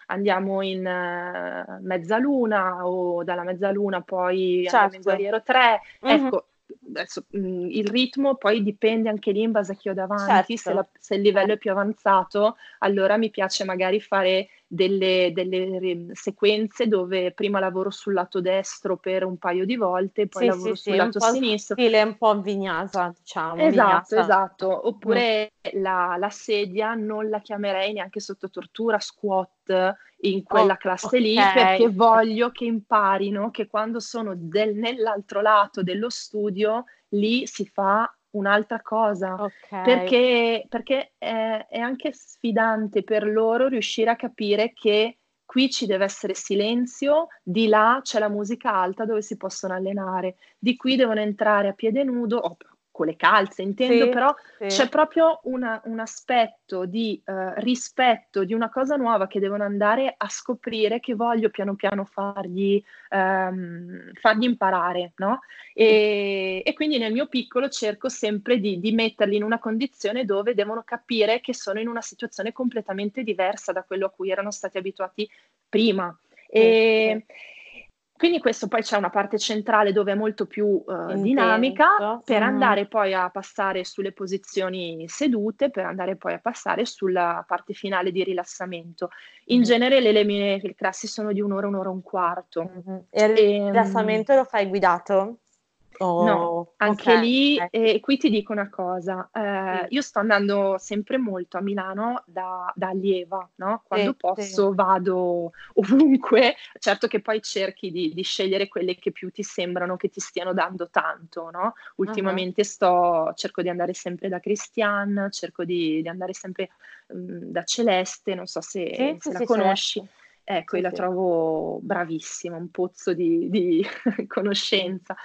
andiamo in uh, mezzaluna o dalla mezzaluna poi certo. al mezzaliero 3 uh-huh. ecco adesso mh, mhmm, il ritmo poi dipende anche lì in base a chi ho davanti, certo. se, la, se, il livello è più avanzato, allora mi piace magari fare delle, delle sequenze dove prima lavoro sul lato destro per un paio di volte, poi sì, lavoro sì, sul sì, lato sinistro. Stile un po' vignasa, diciamo. Esatto, vignasa. esatto. Oppure mm. la, la, sedia non la chiamerei neanche sotto tortura, squat in quella oh, classe okay. lì, perché voglio che imparino che quando sono del, nell'altro lato dello studio, lì si fa un'altra cosa, okay. perché, perché è, è, anche sfidante per loro riuscire a capire che qui ci deve essere silenzio, di là c'è la musica alta dove si possono allenare, di qui devono entrare a piede nudo, oh, con le calze intendo, sì, però sì. c'è proprio una, un aspetto di uh, rispetto di una cosa nuova che devono andare a scoprire che voglio piano piano fargli, um, fargli imparare, no? E, e, quindi nel mio piccolo cerco sempre di, di, metterli in una condizione dove devono capire che sono in una situazione completamente diversa da quello a cui erano stati abituati prima. E, sì quindi questo poi c'è una parte centrale dove è molto più uh, dinamica per mm. andare poi a passare sulle posizioni sedute, per andare poi a passare sulla parte finale di rilassamento. In mm. genere le, le mie classi sono di un'ora, un'ora e un quarto. Mm-hmm. E il e, ehm, rilassamento lo fai guidato? Oh, no, anche okay. lì, e qui ti dico una cosa, eh, sì. io sto andando sempre molto a Milano da, da allieva, no? Quando sì, posso sì. vado ovunque, certo che poi cerchi di, di, scegliere quelle che più ti sembrano che ti stiano dando tanto, no? Ultimamente uh-huh. sto, cerco di andare sempre da Christian, cerco di, di andare sempre um, da Celeste, non so se, se la conosci. Certo. Ecco, io la trovo bravissima, un pozzo di, di conoscenza.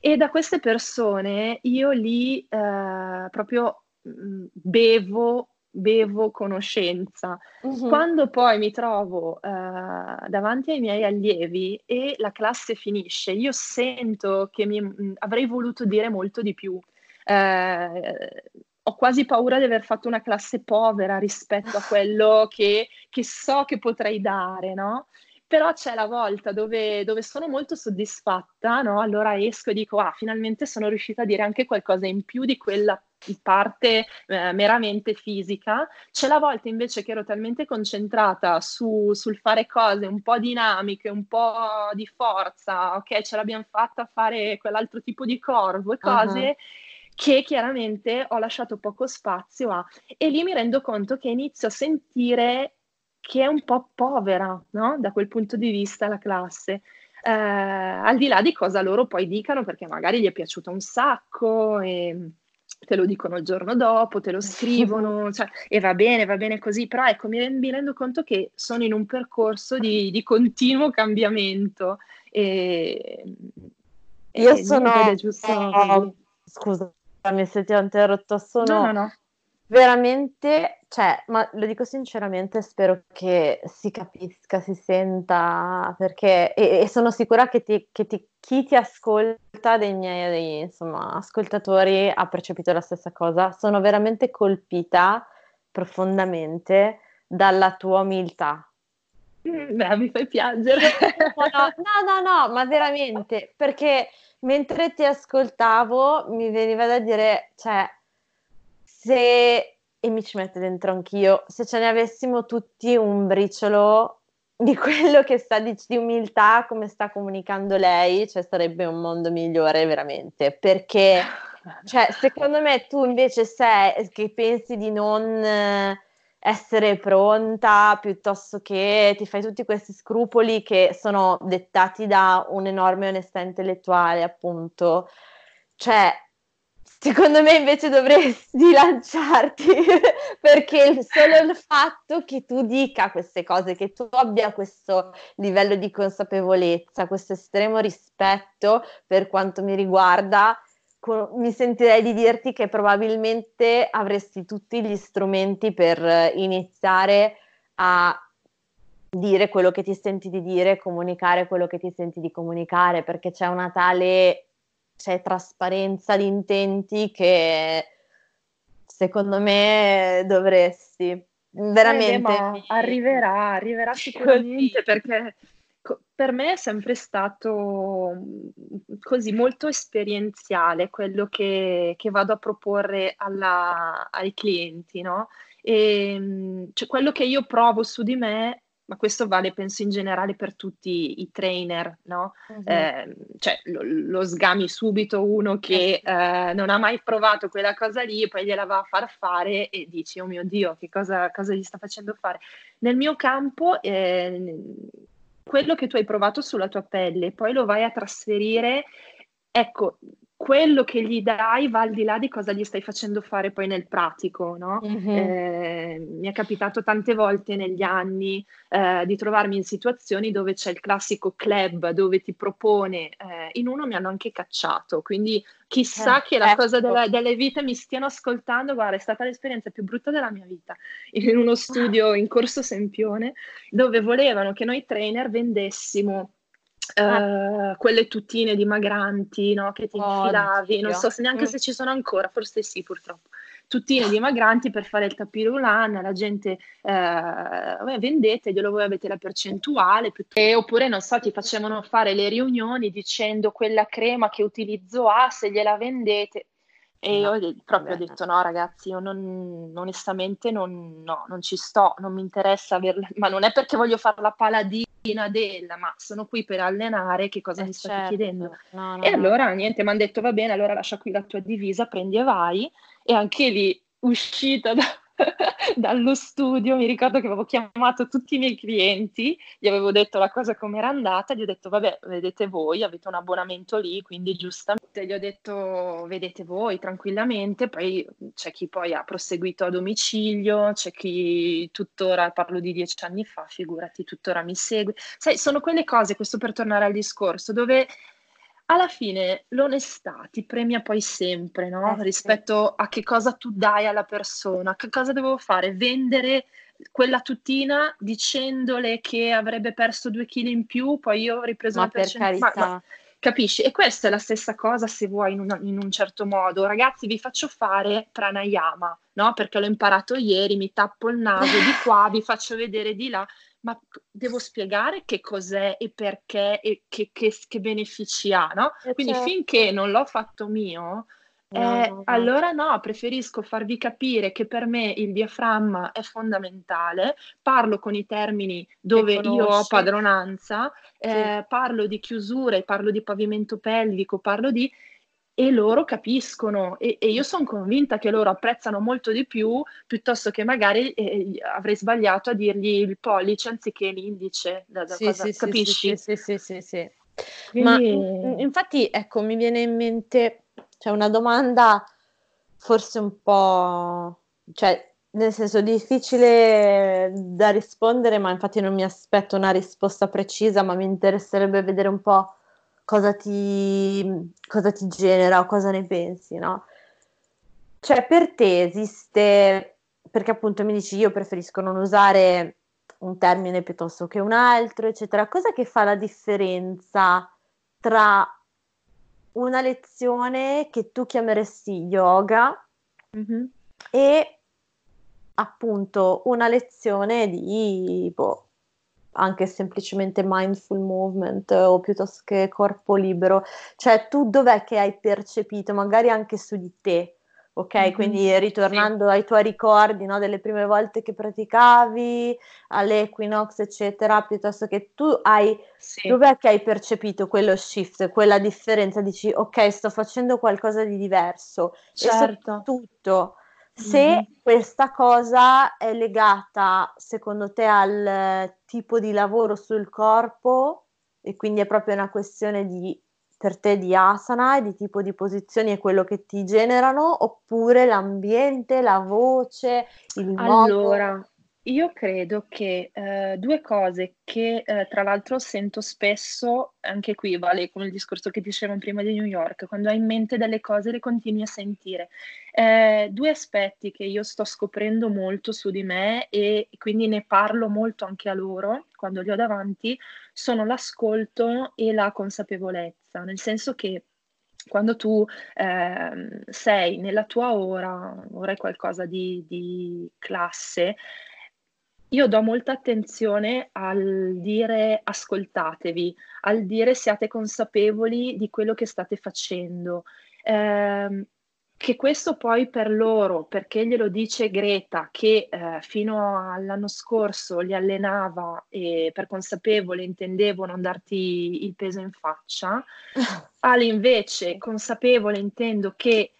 E da queste persone io lì eh, proprio mh, bevo, bevo conoscenza. Uh-huh. Quando poi mi trovo eh, davanti ai miei allievi e la classe finisce, io sento che mi, mh, avrei voluto dire molto di più. Eh, ho quasi paura di aver fatto una classe povera rispetto a quello che, che so che potrei dare, no? Però c'è la volta dove, dove sono molto soddisfatta, no? allora esco e dico, ah, finalmente sono riuscita a dire anche qualcosa in più di quella parte eh, meramente fisica. C'è la volta invece che ero talmente concentrata su, sul fare cose un po' dinamiche, un po' di forza, ok, ce l'abbiamo fatta a fare quell'altro tipo di corvo e cose. Uh-huh che chiaramente ho lasciato poco spazio a e lì mi rendo conto che inizio a sentire che è un po' povera no? da quel punto di vista la classe. Eh, al di là di cosa loro poi dicano, perché magari gli è piaciuta un sacco e te lo dicono il giorno dopo, te lo scrivono, cioè, e va bene, va bene così, però ecco, mi, mi rendo conto che sono in un percorso di, di continuo cambiamento. E, Io e sono... Giusto oh, scusami se ti ho interrotto, sono... No, no, no veramente, cioè, ma lo dico sinceramente, spero che si capisca, si senta, perché, e, e sono sicura che, ti, che ti, chi ti ascolta dei miei dei, insomma, ascoltatori ha percepito la stessa cosa. Sono veramente colpita profondamente dalla tua umiltà. Mm, beh, mi fai piangere. no, no, no, ma veramente, perché mentre ti ascoltavo mi veniva da dire, cioè, se, e mi ci metto dentro anch'io, se ce ne avessimo tutti un briciolo di quello che sta di, di umiltà, come sta comunicando lei, cioè sarebbe un mondo migliore veramente, perché cioè, secondo me tu invece sei che pensi di non essere pronta piuttosto che ti fai tutti questi scrupoli che sono dettati da un'enorme onestà intellettuale, appunto. Cioè, secondo me invece dovresti lanciarti perché solo il fatto che tu dica queste cose, che tu abbia questo livello di consapevolezza, questo estremo rispetto per quanto mi riguarda, mi sentirei di dirti che probabilmente avresti tutti gli strumenti per iniziare a dire quello che ti senti di dire, comunicare quello che ti senti di comunicare, perché c'è una tale c'è trasparenza di intenti che secondo me dovresti veramente eh, arriverà, arriverà sicuramente perché per me è sempre stato mm, così molto esperienziale quello che, che vado a proporre alla, ai clienti, no? E, ehm, cioè, quello che io provo su di me, ma questo vale penso in generale per tutti i trainer, no? Uh-huh. Eh, cioè lo, lo, sgami subito uno che eh, non ha mai provato quella cosa lì e poi gliela va a far fare e dici, oh mio Dio, che cosa, cosa gli sta facendo fare? Nel mio campo... Eh, quello che tu hai provato sulla tua pelle, poi lo vai a trasferire, ecco, quello che gli dai va al di là di cosa gli stai facendo fare poi nel pratico, no? Mm-hmm. Eh, mi è capitato tante volte negli anni eh, di trovarmi in situazioni dove c'è il classico club dove ti propone, eh, in uno mi hanno anche cacciato, quindi chissà che la ecco. cosa della, delle vite mi stiano ascoltando, guarda, è stata l'esperienza più brutta della mia vita, in uno studio in Corso Sempione, dove volevano che noi trainer vendessimo Uh, quelle tutine dimagranti no, che ti oh, infilavi, non so se neanche mm. se ci sono ancora, forse sì purtroppo, tuttine dimagranti per fare il tapirulan, la gente uh, vendete, glielo voi avete la percentuale, e, oppure non so, ti facevano fare le riunioni dicendo quella crema che utilizzo ha, se gliela vendete. E no, io proprio ho detto no ragazzi, io non, onestamente non, no, non ci sto, non mi interessa averla, ma non è perché voglio fare la paladina della, ma sono qui per allenare, che cosa eh mi state certo. chiedendo? No, no, e allora niente, mi hanno detto va bene, allora lascia qui la tua divisa, prendi e vai, e anche lì uscita da, dallo studio, mi ricordo che avevo chiamato tutti i miei clienti, gli avevo detto la cosa come era andata, gli ho detto vabbè, vedete voi, avete un abbonamento lì, quindi giustamente gli ho detto vedete voi tranquillamente, poi c'è chi poi ha proseguito a domicilio, c'è chi tuttora, parlo di dieci anni fa, figurati, tuttora mi segue. Sai, sono quelle cose, questo per tornare al discorso, dove alla fine l'onestà ti premia poi sempre, no? Eh, Rispetto a che cosa tu dai alla persona, che cosa devo fare? Vendere quella tutina dicendole che avrebbe perso due chili in più, poi io ho ripreso ma una percentuale. Capisci? E questa è la stessa cosa se vuoi in, una, in, un certo modo. Ragazzi, vi faccio fare pranayama, no? Perché l'ho imparato ieri, mi tappo il naso di qua, vi faccio vedere di là ma devo spiegare che cos'è e perché e che, che, che benefici ha, no? Eh Quindi certo. finché non l'ho fatto mio, eh, no. allora no, preferisco farvi capire che per me il diaframma è fondamentale, parlo con i termini dove io ho padronanza, sì. eh, parlo di chiusure, parlo di pavimento pelvico, parlo di e loro capiscono e, e io sono convinta che loro apprezzano molto di più piuttosto che magari eh, avrei sbagliato a dirgli il pollice anziché l'indice. Da, da sì, cosa, sì, capisci? Sì, sì, sì, sì, Quindi... Ma infatti, ecco, mi viene in mente, c'è una domanda forse un po', cioè, nel senso difficile da rispondere, ma infatti non mi aspetto una risposta precisa, ma mi interesserebbe vedere un po' cosa ti, cosa ti genera o cosa ne pensi, no? Cioè, per te esiste, perché appunto mi dici io preferisco non usare un termine piuttosto che un altro, eccetera. Cosa che fa la differenza tra una lezione che tu chiameresti yoga mm-hmm. e appunto una lezione di boh, anche semplicemente mindful movement o piuttosto che corpo libero, cioè tu dov'è che hai percepito, magari anche su di te, ok? Mm-hmm. Quindi ritornando sì. ai tuoi ricordi no, delle prime volte che praticavi, all'equinox, eccetera, piuttosto che tu hai, sì. dov'è che hai percepito quello shift, quella differenza, dici ok, sto facendo qualcosa di diverso certo. e soprattutto se mm-hmm. questa cosa è legata, secondo te, al tipo di lavoro sul corpo e quindi è proprio una questione di, per te di asana e di tipo di posizioni e quello che ti generano, oppure l'ambiente, la voce, il modo? Allora, io credo che eh, due cose che eh, tra l'altro sento spesso, anche qui vale come il discorso che dicevamo prima di New York, quando hai in mente delle cose le continui a sentire. Eh, due aspetti che io sto scoprendo molto su di me e quindi ne parlo molto anche a loro quando li ho davanti, sono l'ascolto e la consapevolezza, nel senso che quando tu eh, sei nella tua ora, ora è qualcosa di, di classe, io do molta attenzione al dire ascoltatevi, al dire siate consapevoli di quello che state facendo. Eh, che questo poi per loro, perché glielo dice Greta, che eh, fino all'anno scorso li allenava e per consapevole intendevo non darti il peso in faccia, Ali invece consapevole intendo che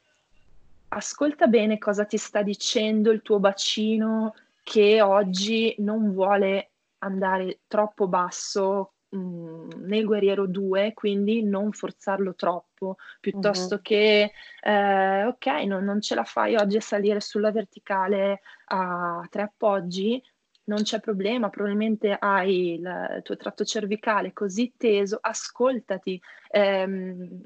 ascolta bene cosa ti sta dicendo il tuo bacino, che oggi non vuole andare troppo basso mh, nel guerriero 2, quindi non forzarlo troppo, piuttosto uh-huh. che eh, ok, no, non ce la fai oggi a salire sulla verticale a tre appoggi, non c'è problema, probabilmente hai il, il tuo tratto cervicale così teso, ascoltati. Ehm,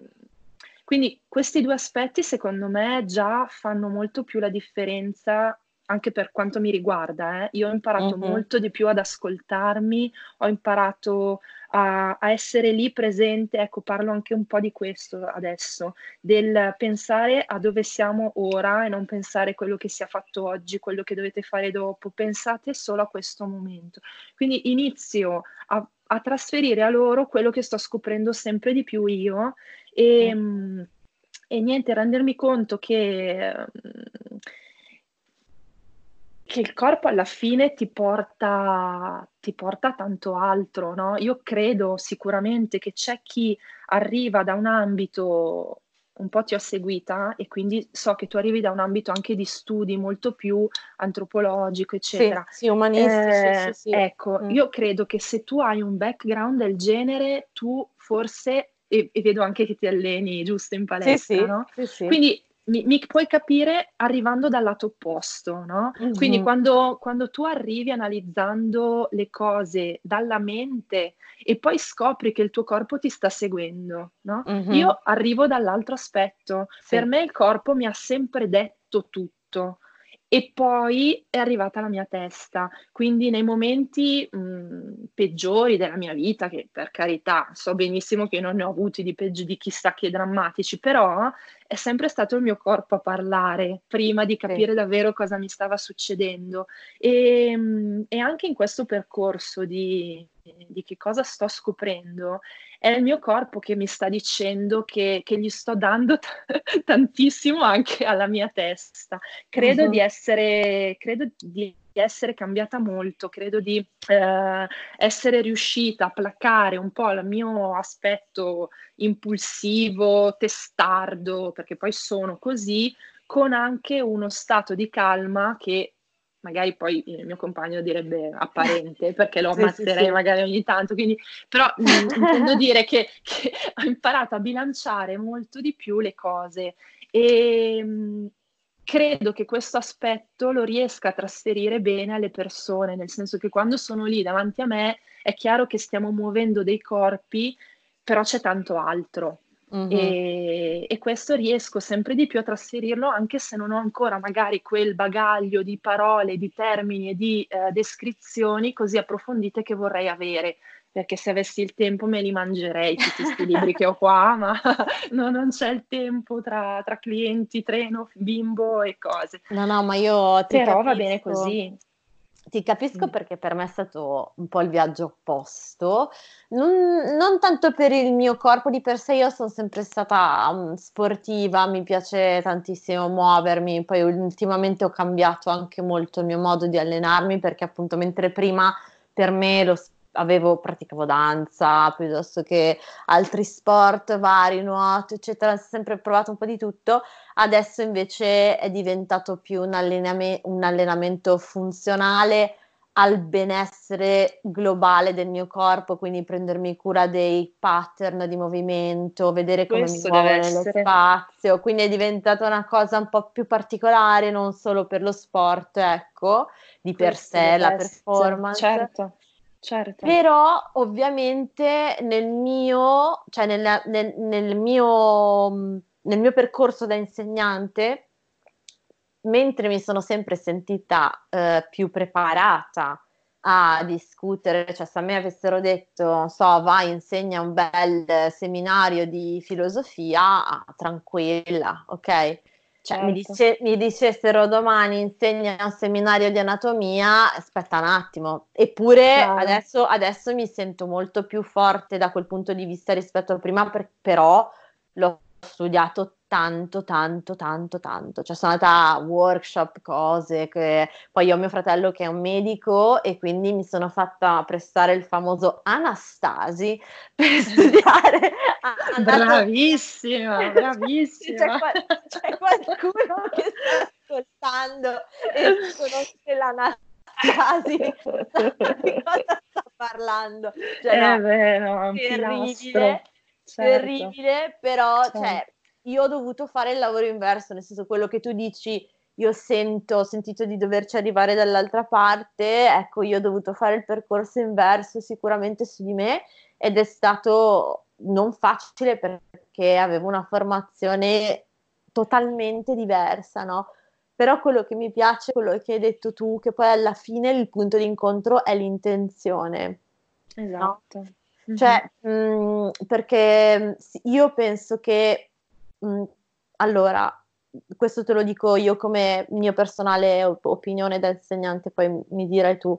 quindi questi due aspetti secondo me già fanno molto più la differenza anche per quanto mi riguarda, eh, io ho imparato mm-hmm. molto di più ad ascoltarmi, ho imparato a, a, essere lì presente, ecco parlo anche un po' di questo adesso, del pensare a dove siamo ora e non pensare a quello che si è fatto oggi, quello che dovete fare dopo, pensate solo a questo momento. Quindi inizio a, a trasferire a loro quello che sto scoprendo sempre di più io e, mm. e niente, rendermi conto che... Mm, che il corpo alla fine ti porta, ti porta tanto altro, no? Io credo sicuramente che c'è chi arriva da un ambito, un po' ti ho seguita e quindi so che tu arrivi da un ambito anche di studi molto più antropologico, eccetera. Sì, sì umanistici, eh, sì, sì. Ecco, mm. io credo che se tu hai un background del genere, tu forse, e, e vedo anche che ti alleni giusto in palestra, sì, sì, no? Sì, sì. Quindi mi, mi, puoi capire arrivando dal lato opposto, no? Mm-hmm. Quindi quando, quando, tu arrivi analizzando le cose dalla mente e poi scopri che il tuo corpo ti sta seguendo, no? Mm-hmm. Io arrivo dall'altro aspetto. Sì. Per me il corpo mi ha sempre detto tutto e poi è arrivata la mia testa. Quindi nei momenti mh, peggiori della mia vita, che per carità so benissimo che non ne ho avuti di peggio di chissà che drammatici, però è sempre stato il mio corpo a parlare prima di capire sì. davvero cosa mi stava succedendo. E, mh, e anche in questo percorso di, di che cosa sto scoprendo, è il mio corpo che mi sta dicendo che, che gli sto dando t- tantissimo anche alla mia testa. Credo, uh-huh. di essere, credo di essere cambiata molto, credo di eh, essere riuscita a placare un po' il mio aspetto impulsivo, testardo, perché poi sono così, con anche uno stato di calma che magari poi il mio compagno direbbe apparente perché lo ammazzerei sì, sì, magari ogni tanto, quindi, però mh, intendo dire che, che, ho imparato a bilanciare molto di più le cose e mh, credo che questo aspetto lo riesca a trasferire bene alle persone, nel senso che quando sono lì davanti a me è chiaro che stiamo muovendo dei corpi, però c'è tanto altro. Uh-huh. E, e, questo riesco sempre di più a trasferirlo anche se non ho ancora magari quel bagaglio di parole, di termini e di eh, descrizioni così approfondite che vorrei avere. perché se avessi il tempo me li mangerei tutti questi libri che ho qua, ma no, non c'è il tempo tra, tra, clienti, treno, bimbo e cose. No, no, ma io ti Però capisco. va bene così. Ti capisco perché per me è stato un po' il viaggio opposto, non, non, tanto per il mio corpo di per sé, io sono sempre stata um, sportiva, mi piace tantissimo muovermi, poi ultimamente ho cambiato anche molto il mio modo di allenarmi perché appunto mentre prima per me lo sport avevo, praticavo danza piuttosto che altri sport vari, nuoto, eccetera, ho sempre provato un po' di tutto. Adesso invece è diventato più un, allename- un allenamento funzionale al benessere globale del mio corpo, quindi prendermi cura dei pattern di movimento, vedere come Questo mi muovo nello spazio, quindi è diventata una cosa un po' più particolare, non solo per lo sport, ecco, di per Questo sé, la performance. Certo Certo. Però ovviamente nel mio, cioè nel, nel, nel, mio, nel mio percorso da insegnante, mentre mi sono sempre sentita eh, più preparata a discutere, cioè se a me avessero detto, non so, vai, insegna un bel seminario di filosofia, ah, tranquilla, ok? Cioè, certo. mi, dice, mi, dicessero domani insegna un seminario di anatomia, aspetta un attimo. Eppure certo. adesso, adesso, mi sento molto più forte da quel punto di vista rispetto a prima, per, però l'ho studiato tanto, tanto, tanto, tanto. Cioè sono andata a workshop, cose, che... poi io ho mio fratello che è un medico e quindi mi sono fatta prestare il famoso Anastasi per studiare. bravissima, bravissima. c'è, c'è, qualcuno che sta ascoltando e conosce l'Anastasi, di cosa sta parlando. Cioè, no, eh beh, no, terribile. Certo. terribile, però certo. cioè, io ho dovuto fare il lavoro inverso, nel senso quello che tu dici, io sento, ho sentito di doverci arrivare dall'altra parte, ecco, io ho dovuto fare il percorso inverso sicuramente su di me ed è stato non facile perché avevo una formazione totalmente diversa, no? Però quello che mi piace, quello che hai detto tu, che poi alla fine il punto di incontro è l'intenzione. Esatto. No? Cioè, mh, mm, perché io penso che, mh, mm, allora, questo te lo dico io come mia personale opinione da insegnante, poi mi dirai tu.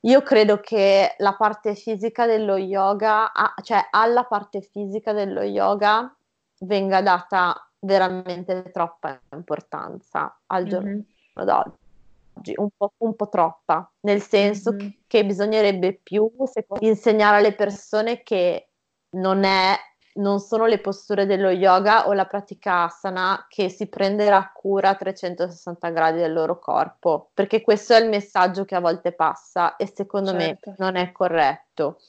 Io credo che la parte fisica dello yoga, cioè alla parte fisica dello yoga, venga data veramente troppa importanza al giorno mm-hmm. d'oggi un po', un po', troppa, nel senso mm-hmm. che bisognerebbe più insegnare alle persone che non, è, non sono le posture dello yoga o la pratica asana che si prenderà cura a 360 gradi del loro corpo, perché questo è il messaggio che a volte passa e secondo certo. me non è corretto.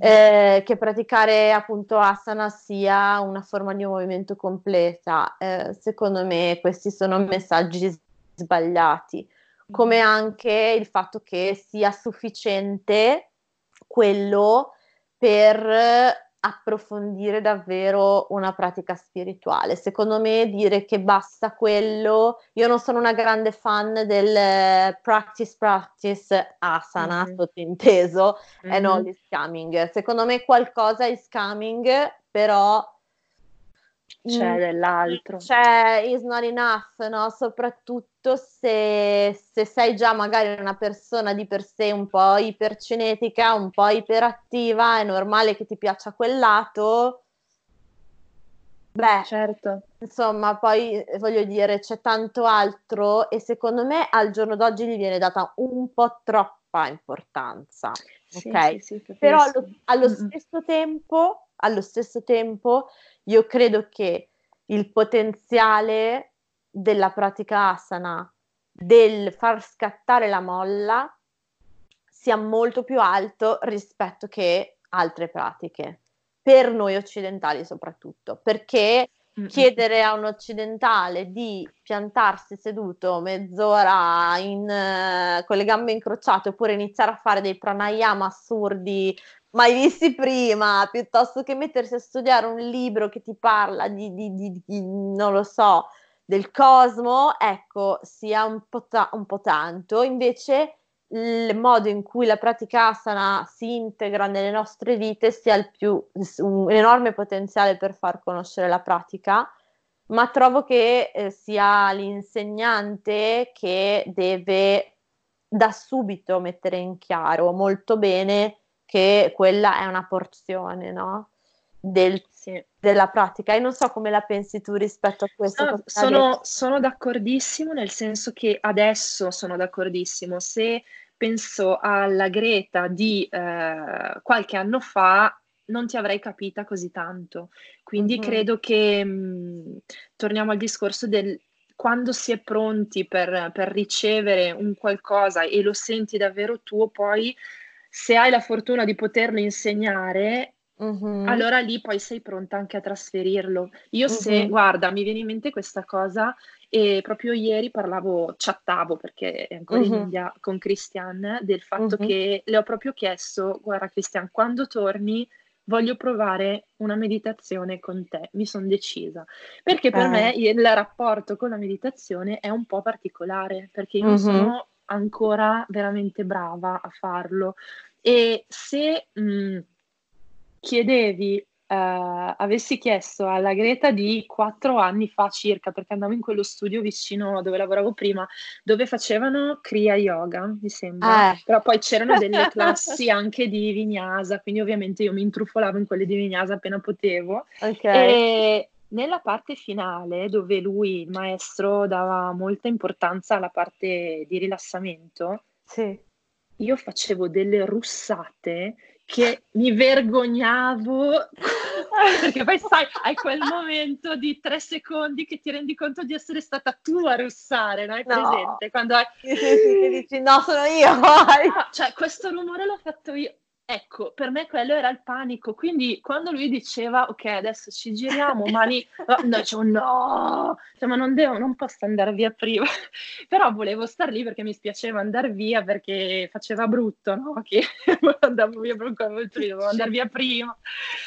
Eh, che praticare appunto asana sia una forma di movimento completa. Eh, secondo me questi sono messaggi sbagliati come anche il fatto che sia sufficiente quello per approfondire davvero una pratica spirituale. Secondo me dire che basta quello, io non sono una grande fan del practice practice asana, mm-hmm. sottinteso, mm-hmm. e non di scamming. Secondo me qualcosa è scamming, però c'è mm, dell'altro. C'è is not enough, no? Soprattutto se, se, sei già magari una persona di per sé un po' ipercinetica, un po' iperattiva, è normale che ti piaccia quel lato. Beh, certo. Insomma, poi voglio dire, c'è tanto altro e secondo me al giorno d'oggi gli viene data un po' troppa importanza. Sì, ok? Sì, sì, Però allo, allo stesso tempo, allo stesso tempo io credo che il potenziale della pratica asana, del far scattare la molla, sia molto più alto rispetto che altre pratiche, per noi occidentali soprattutto, perché chiedere a un occidentale di piantarsi seduto mezz'ora in, uh, con le gambe incrociate oppure iniziare a fare dei pranayama assurdi mai visti prima, piuttosto che mettersi a studiare un libro che ti parla di, di, di, di non lo so, del cosmo, ecco, sia un po', ta- un po tanto. Invece il modo in cui la pratica asana si integra nelle nostre vite sia il più, un enorme potenziale per far conoscere la pratica, ma trovo che eh, sia l'insegnante che deve da subito mettere in chiaro molto bene che quella è una porzione, no? Del, sì. della pratica e non so come la pensi tu rispetto a questo. No, sono, sono, d'accordissimo nel senso che adesso sono d'accordissimo. Se penso alla Greta di eh, qualche anno fa, non ti avrei capita così tanto. Quindi mm-hmm. credo che mh, mm, torniamo al discorso del quando si è pronti per, per ricevere un qualcosa e lo senti davvero tuo, poi se hai la fortuna di poterlo insegnare, Uh-huh. allora lì poi sei pronta anche a trasferirlo. Io uh-huh. se, guarda, mi viene in mente questa cosa e proprio ieri parlavo, chattavo perché è ancora uh-huh. in India con Christian del fatto che le ho proprio chiesto, guarda Christian, quando torni voglio provare una meditazione con te, mi sono decisa, perché per me il rapporto con la meditazione è un po' particolare, perché io non sono ancora veramente brava a farlo e se mh, mm, chiedevi Uh, avessi chiesto alla Greta di quattro anni fa circa, perché andavo in quello studio vicino dove lavoravo prima, dove facevano Kriya Yoga, mi sembra, eh. però poi c'erano delle classi anche di Vinyasa, quindi ovviamente io mi intrufolavo in quelle di Vinyasa appena potevo. Okay. E nella parte finale, dove lui, il maestro, dava molta importanza alla parte di rilassamento, sì. io facevo delle russate che mi vergognavo perché poi sai, hai quel momento di tre secondi che ti rendi conto di essere stata tu a russare, no? Hai no. presente? Quando hai... Dici no, sono io. Ah, cioè, questo rumore l'ho fatto io. Ecco, per me quello era il panico, quindi quando lui diceva ok, adesso ci giriamo, mani, no, dicevo no, cioè, ma non, devo, non posso andare via prima, però volevo star lì perché mi spiaceva andare via perché faceva brutto, no? Che andavo via proprio dovevo andare via prima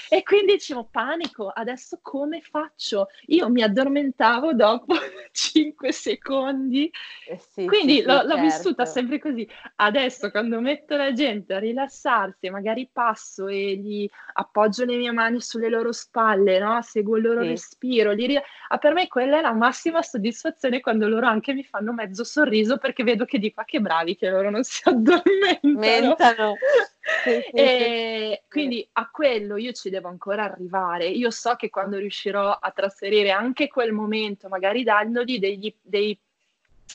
e quindi dicevo panico, adesso come faccio? Io mi addormentavo dopo 5 secondi, eh sì, quindi sì, l'ho, sì, l'ho certo. vissuta sempre così. Adesso quando metto la gente a rilassarsi magari passo e gli appoggio le mie mani sulle loro spalle, no? seguo il loro sì. respiro. Li... Ah, per me quella è la massima soddisfazione quando loro anche mi fanno mezzo sorriso perché vedo che di qua che bravi che loro non si addormentano. Sì, sì, e quindi a quello io ci devo ancora arrivare. Io so che quando riuscirò a trasferire anche quel momento, magari dandogli degli, dei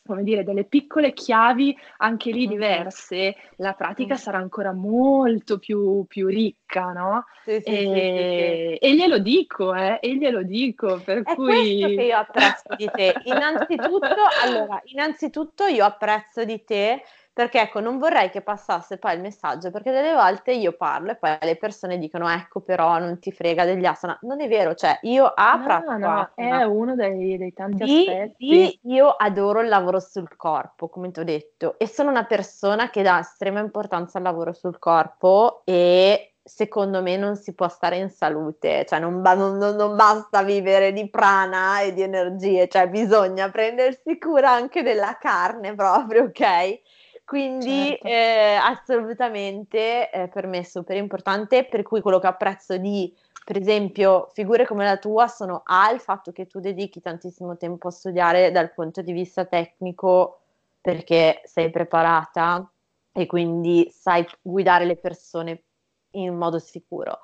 come dire, delle piccole chiavi anche lì diverse, la pratica mm. sarà ancora molto più, più ricca, no? Sì, sì, e, sì, e, glielo dico, eh, e glielo dico, per È cui... questo che io apprezzo di te. Innanzitutto, allora, innanzitutto io apprezzo di te perché ecco, non vorrei che passasse poi il messaggio, perché delle volte io parlo e poi le persone dicono ecco però non ti frega degli asana. Non è vero, cioè io a no, no, è uno dei, dei tanti di, aspetti. Di, io adoro il lavoro sul corpo, come ti ho detto, e sono una persona che dà estrema importanza al lavoro sul corpo e secondo me non si può stare in salute, cioè non, non, non, basta vivere di prana e di energie, cioè bisogna prendersi cura anche della carne proprio, ok? Quindi certo. eh, assolutamente eh, per me è super importante, per cui quello che apprezzo di, per esempio, figure come la tua sono A, il fatto che tu dedichi tantissimo tempo a studiare dal punto di vista tecnico perché sei preparata e quindi sai guidare le persone in modo sicuro.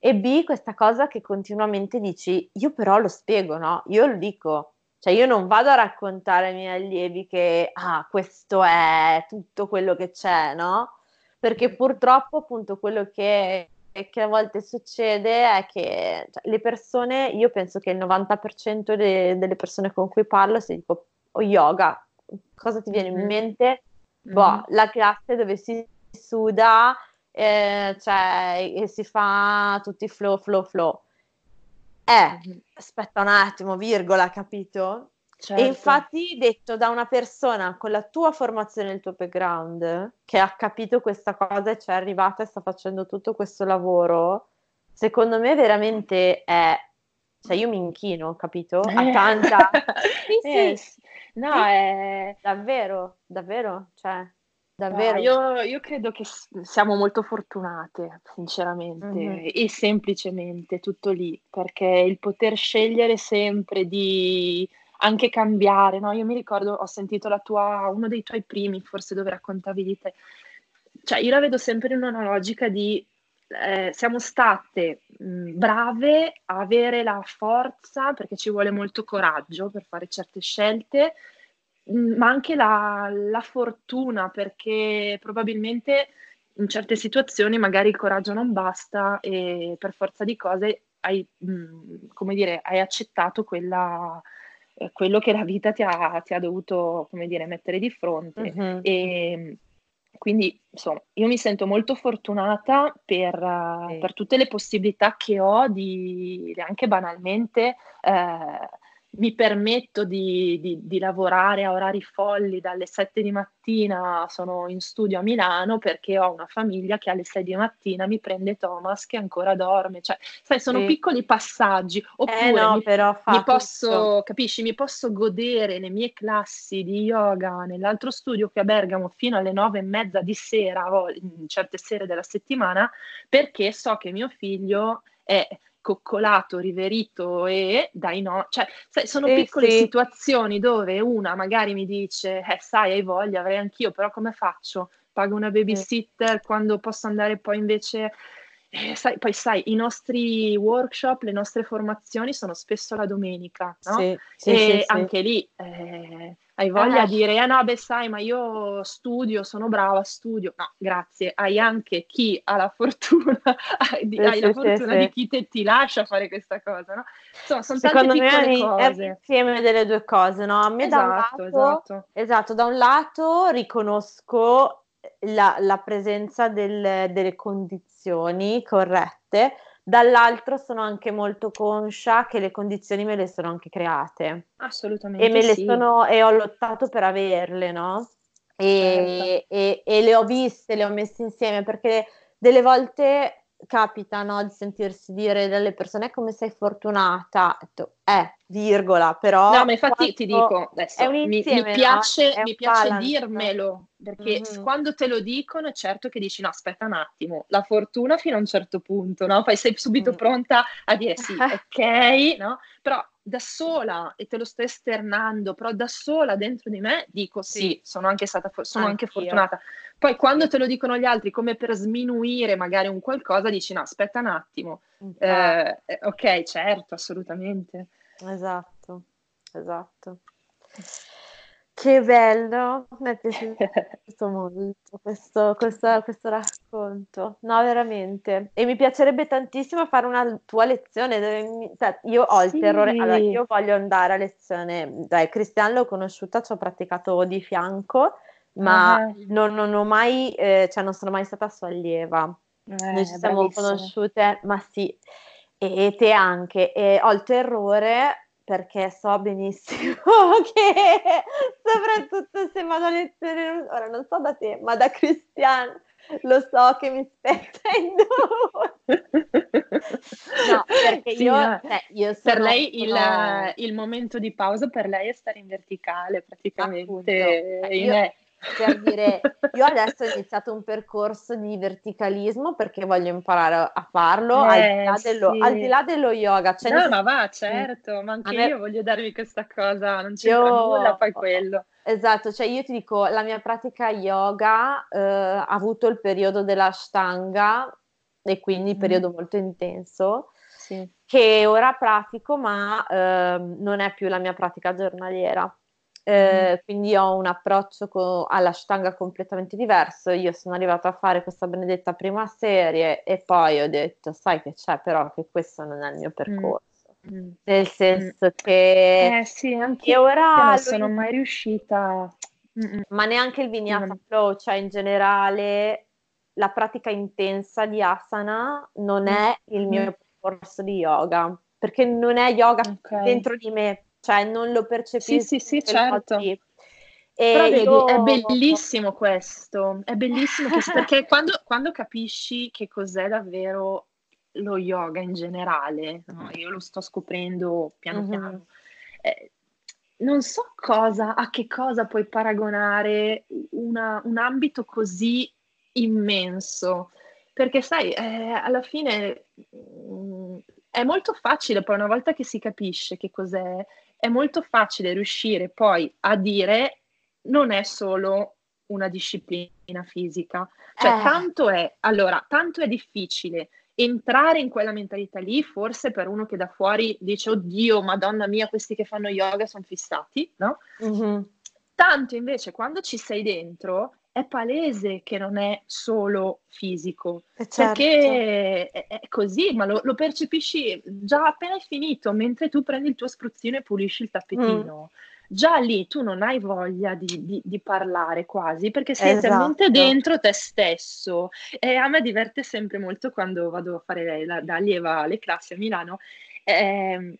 E B, questa cosa che continuamente dici, io però lo spiego, no? Io lo dico, cioè io non vado a raccontare ai miei allievi che ah, questo è tutto quello che c'è, no? Perché purtroppo appunto quello che, che a volte succede è che cioè, le persone, io penso che il 90% de, delle persone con cui parlo, se dico oh, yoga, cosa ti viene mm-hmm. in mente? Mm-hmm. Boh, la classe dove si suda, eh, cioè, e si fa tutti flow, flow, flow è, aspetta un attimo, virgola, capito? Certo. E infatti detto da una persona con la tua formazione e il tuo background, che ha capito questa cosa e ci è arrivata e sta facendo tutto questo lavoro, secondo me veramente è, cioè io mi inchino, capito? A eh. tanta... sì, sì. Eh, no, è... Davvero, davvero, cioè... Davvero? Io, io, credo che siamo molto fortunate, sinceramente, mm-hmm. e semplicemente tutto lì, perché il poter scegliere sempre di anche cambiare, no? Io mi ricordo, ho sentito la tua, uno dei tuoi primi, forse dove raccontavi di te, cioè io la vedo sempre in una logica di eh, siamo state mh, brave a avere la forza, perché ci vuole molto coraggio per fare certe scelte, ma anche la, la fortuna, perché probabilmente in certe situazioni magari il coraggio non basta e per forza di cose hai, mh, come dire, hai accettato quella, eh, quello che la vita ti ha, ti ha dovuto, come dire, mettere di fronte. Mm-hmm. E, quindi, insomma, io mi sento molto fortunata per, sì. per tutte le possibilità che ho di anche banalmente eh, mi permetto di, di, di, lavorare a orari folli dalle 7 di mattina, sono in studio a Milano perché ho una famiglia che alle 6 di mattina mi prende Thomas che ancora dorme, cioè, sai, sono sì. piccoli passaggi, eh, oppure eh no, mi, però mi posso, capisci, mi posso godere le mie classi di yoga nell'altro studio qui a Bergamo fino alle 9 e mezza di sera, o in certe sere della settimana, perché so che mio figlio è coccolato, riverito e dai no, cioè sai, sono eh, piccole sì. situazioni dove una magari mi dice, eh sai, hai voglia, avrei anch'io, però come faccio? Pago una babysitter sì. quando posso andare poi invece... Eh, sai, poi sai, i nostri workshop, le nostre formazioni sono spesso la domenica, no? Sì, sì, e sì, anche lì eh, hai voglia eh. di dire, ah no, beh sai, ma io studio, sono brava, studio. No, grazie, hai anche chi ha la fortuna, hai, sì, hai la fortuna di chi te, ti lascia fare questa cosa, no? Insomma, sono Secondo me cose. è l'insieme delle due cose, no? A me esatto, da un esatto, lato, esatto. esatto, da un lato riconosco la, la presenza del, delle condizioni corrette, dall'altro sono anche molto conscia che le condizioni me le sono anche create. Assolutamente. E me le sono, e ho lottato per averle, no? E, certo. e, e le ho viste, le ho messe insieme perché delle volte capita no, di sentirsi dire dalle persone come sei fortunata, eh, virgola, però... No, ma infatti ti dico, adesso, mi, mi, piace, no? mi piace dirmelo, perché mm-hmm. quando te lo dicono è certo che dici no, aspetta un attimo, la fortuna fino a un certo punto, no? Poi sei subito mm. pronta a dire sì, ok, no? Però da sola, e te lo sto esternando, però da sola dentro di me dico sì, sì sono anche stata, sono anche fortunata. Poi quando te lo dicono gli altri come per sminuire magari un qualcosa, dici no, aspetta un attimo. Eh, eh, ok, certo, assolutamente. Esatto, esatto. Che bello, mi è piaciuto molto questo, questo, questo, racconto, no veramente, e mi piacerebbe tantissimo fare una tua lezione, dove mi, cioè, io ho il sì. terrore, allora io voglio andare a lezione, dai, Cristian l'ho conosciuta, ci ho praticato di fianco, ma uh-huh. non, non, ho mai, eh, cioè non sono mai stata sua allieva, eh, noi ci siamo bravissima. conosciute, ma sì, e, e te anche, e ho il terrore perché so benissimo che soprattutto se vado a lezione, ora non so da te, ma da Cristian lo so che mi spetta in due. no, perché sì, io, no. Cioè, io sono, per lei il, il, momento di pausa per lei è stare in verticale praticamente. Appunto, in io, per dire, io adesso ho iniziato un percorso di verticalismo perché voglio imparare a farlo eh, al, di là dello, sì. al, di là dello, yoga. Cioè, no, ma va, certo, ma anche me... io voglio darmi questa cosa, non c'è io... nulla, fai quello. Esatto, cioè io ti dico, la mia pratica yoga eh, ha avuto il periodo dell'ashtanga e quindi mm. periodo molto intenso. Sì. che ora pratico, ma eh, non è più la mia pratica giornaliera. Eh, quindi ho un approccio co- alla stanga completamente diverso. Io sono arrivata a fare questa benedetta prima serie e poi ho detto, sai che c'è, però che questo non è il mio percorso. Mm. Nel senso mm. che eh, sì, anche io ora non sono mai riuscita. Mm-mm. Ma neanche il vinyasa flow, cioè in generale la pratica intensa di asana non è il mio percorso di yoga, perché non è yoga okay. dentro di me, cioè non lo percepisco. Sì, sì, sì, certo. E Però vedi, io... è bellissimo questo, è bellissimo questo, perché quando, quando, capisci che cos'è davvero lo yoga in generale, no? io lo sto scoprendo piano mm-hmm. piano, eh, non so cosa, a che cosa puoi paragonare una, un ambito così immenso, perché sai, eh, alla fine mh, mm, è molto facile, poi una volta che si capisce che cos'è, è molto facile riuscire poi a dire non è solo una disciplina fisica, cioè eh. tanto è, allora, tanto è difficile entrare in quella mentalità lì, forse per uno che da fuori dice, oddio, madonna mia, questi che fanno yoga sono fissati, no? Mm-hmm. Tanto invece quando ci sei dentro è palese che non è solo fisico, eh, certo. perché è, è, così, ma lo, lo, percepisci già appena è finito, mentre tu prendi il tuo spruzzino e pulisci il tappetino. Mm già lì tu non hai voglia di, di, di parlare quasi perché sei esatto. talmente dentro te stesso e a me diverte sempre molto quando vado a fare la, da allieva alle classi a Milano eh,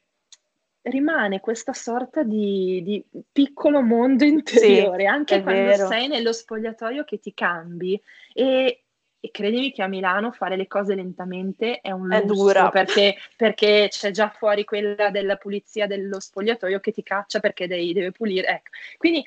rimane questa sorta di, di piccolo mondo interiore sì, anche quando vero. sei nello spogliatoio che ti cambi e, e credimi che a Milano fare le cose lentamente è un è dura. Perché, perché, c'è già fuori quella della pulizia dello spogliatoio che ti caccia perché devi, deve pulire. Ecco. Quindi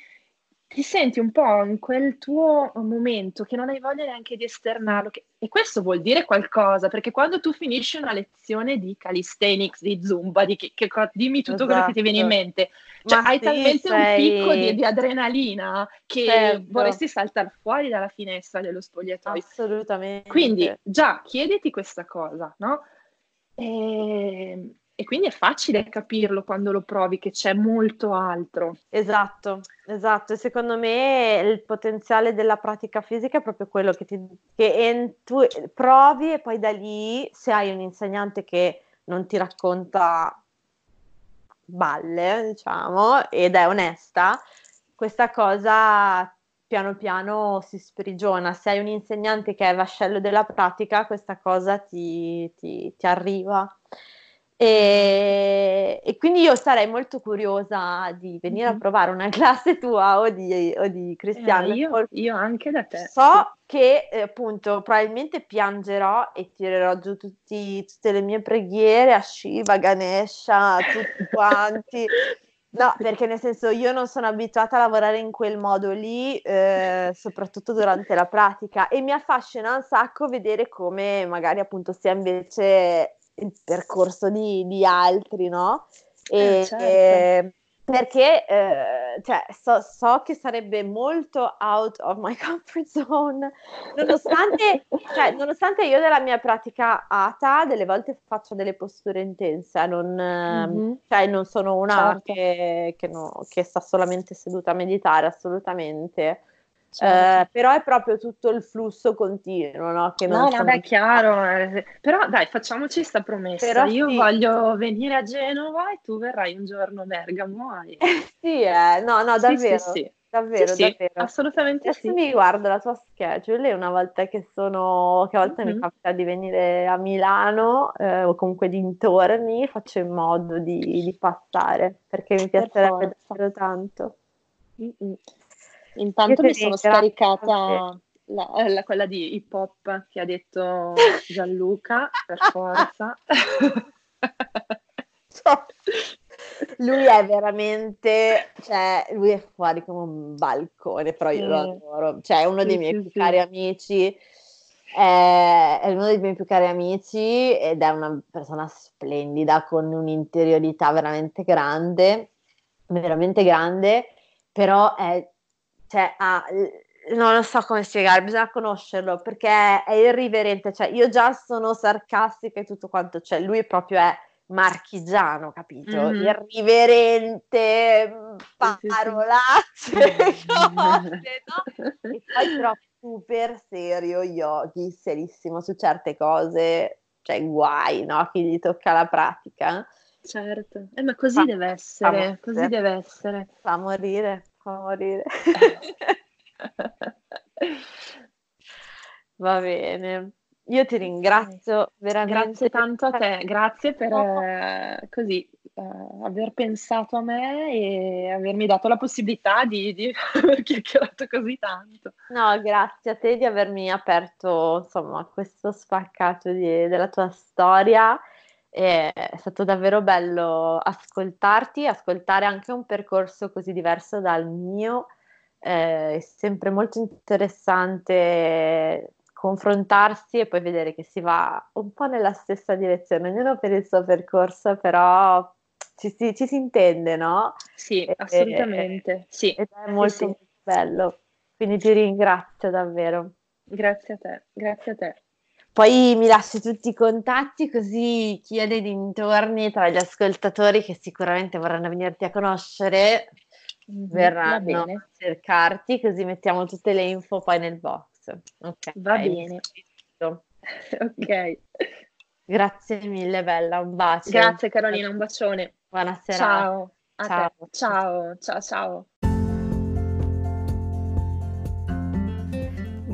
ti senti un po' in quel tuo momento che non hai voglia neanche di esternarlo. Che... E questo vuol dire qualcosa, perché quando tu finisci una lezione di calisthenics, di zumba, di che, che, dimmi tutto esatto. quello che ti viene in esatto. mente, cioè, hai sì, talmente sei... un picco di, di adrenalina che certo. vorresti saltare fuori dalla finestra dello spogliatoio. Assolutamente. Quindi già chiediti questa cosa, no? E ehm, e quindi è facile capirlo quando lo provi che c'è molto altro. Esatto, esatto. E secondo me il potenziale della pratica fisica è proprio quello che, ti, che tu provi e poi da lì, se hai un insegnante che non ti racconta balle, diciamo, ed è onesta, questa cosa piano piano si sprigiona. Se hai un insegnante che è vascello della pratica, questa cosa ti, ti, ti arriva. E, e, quindi io sarei molto curiosa di venire mm-hmm. a provare una classe tua o di, o di Cristiano. Eh, io, io, anche da te. So che eh, appunto probabilmente piangerò e tirerò giù tutti, tutte le mie preghiere a Shiva, Ganesha, tutti quanti. No, perché nel senso io non sono abituata a lavorare in quel modo lì, eh, soprattutto durante la pratica, e mi affascina un sacco vedere come magari appunto sia invece il percorso di, di altri, no? E, eh, certo. eh, perché eh, cioè, so, so, che sarebbe molto out of my comfort zone, nonostante, cioè, nonostante io della mia pratica ATA delle volte faccio delle posture intense, non, mm-hmm. cioè, non sono una certo. che, che, no, che sta solamente seduta a meditare, assolutamente. Certo. Eh, però è proprio tutto il flusso continuo, no? Che non no, vabbè, è chiaro. Eh, però dai, facciamoci questa promessa. Però Io sì. voglio venire a Genova e tu verrai un giorno a Bergamo. E... sì, eh. no, no, davvero. Sì, sì, davvero, sì, davvero. assolutamente Adesso sì. mi guardo la tua schedule una volta che sono, che a volte mm-hmm. mi capita di venire a Milano eh, o comunque dintorni, faccio in modo di, di passare perché mi piacerebbe davvero tanto. Mm-mm. Intanto mi sono scaricata la, la, quella di hip hop che ha detto Gianluca, per forza. lui è veramente, cioè, lui è fuori come un balcone, però io mm. lo adoro. Cioè, è uno dei miei sì, più sì. cari amici. È, è uno dei miei più cari amici ed è una persona splendida con un'interiorità veramente grande, veramente grande, però è cioè, ha, non lo so come spiegare, bisogna conoscerlo perché è irriverente, cioè io già sono sarcastica e tutto quanto, cioè lui proprio è marchigiano, capito? Mm-hmm. Irriverente, parolacce, cose, no? E poi però super serio, yogi, serissimo su certe cose, cioè guai, no? Chi gli tocca la pratica. Certo, eh, ma così fa, deve essere, così deve essere. Fa morire fa morire. Va bene. Io ti ringrazio veramente. Grazie tanto a te, grazie per eh, così eh, aver pensato a me e avermi dato la possibilità di, di aver chiacchierato così tanto. No, grazie a te di avermi aperto insomma questo spaccato di, della tua storia è stato davvero bello ascoltarti, ascoltare anche un percorso così diverso dal mio. Eh, è sempre molto interessante confrontarsi e poi vedere che si va un po' nella stessa direzione, ognuno per il suo percorso, però ci si, ci si intende, no? Sì, e, assolutamente. E, sì. Ed è molto, sì, molto bello. Quindi ti ringrazio davvero. Grazie a te, grazie a te. Poi mi lasci tutti i contatti così chi è dei dintorni tra gli ascoltatori che sicuramente vorranno venirti a conoscere mm-hmm, verranno a cercarti così mettiamo tutte le info poi nel box. Okay, Va bene. ok. Grazie mille Bella, un bacio. Grazie Carolina, un bacione. Buonasera. Ciao. Ciao. ciao. Ciao, ciao.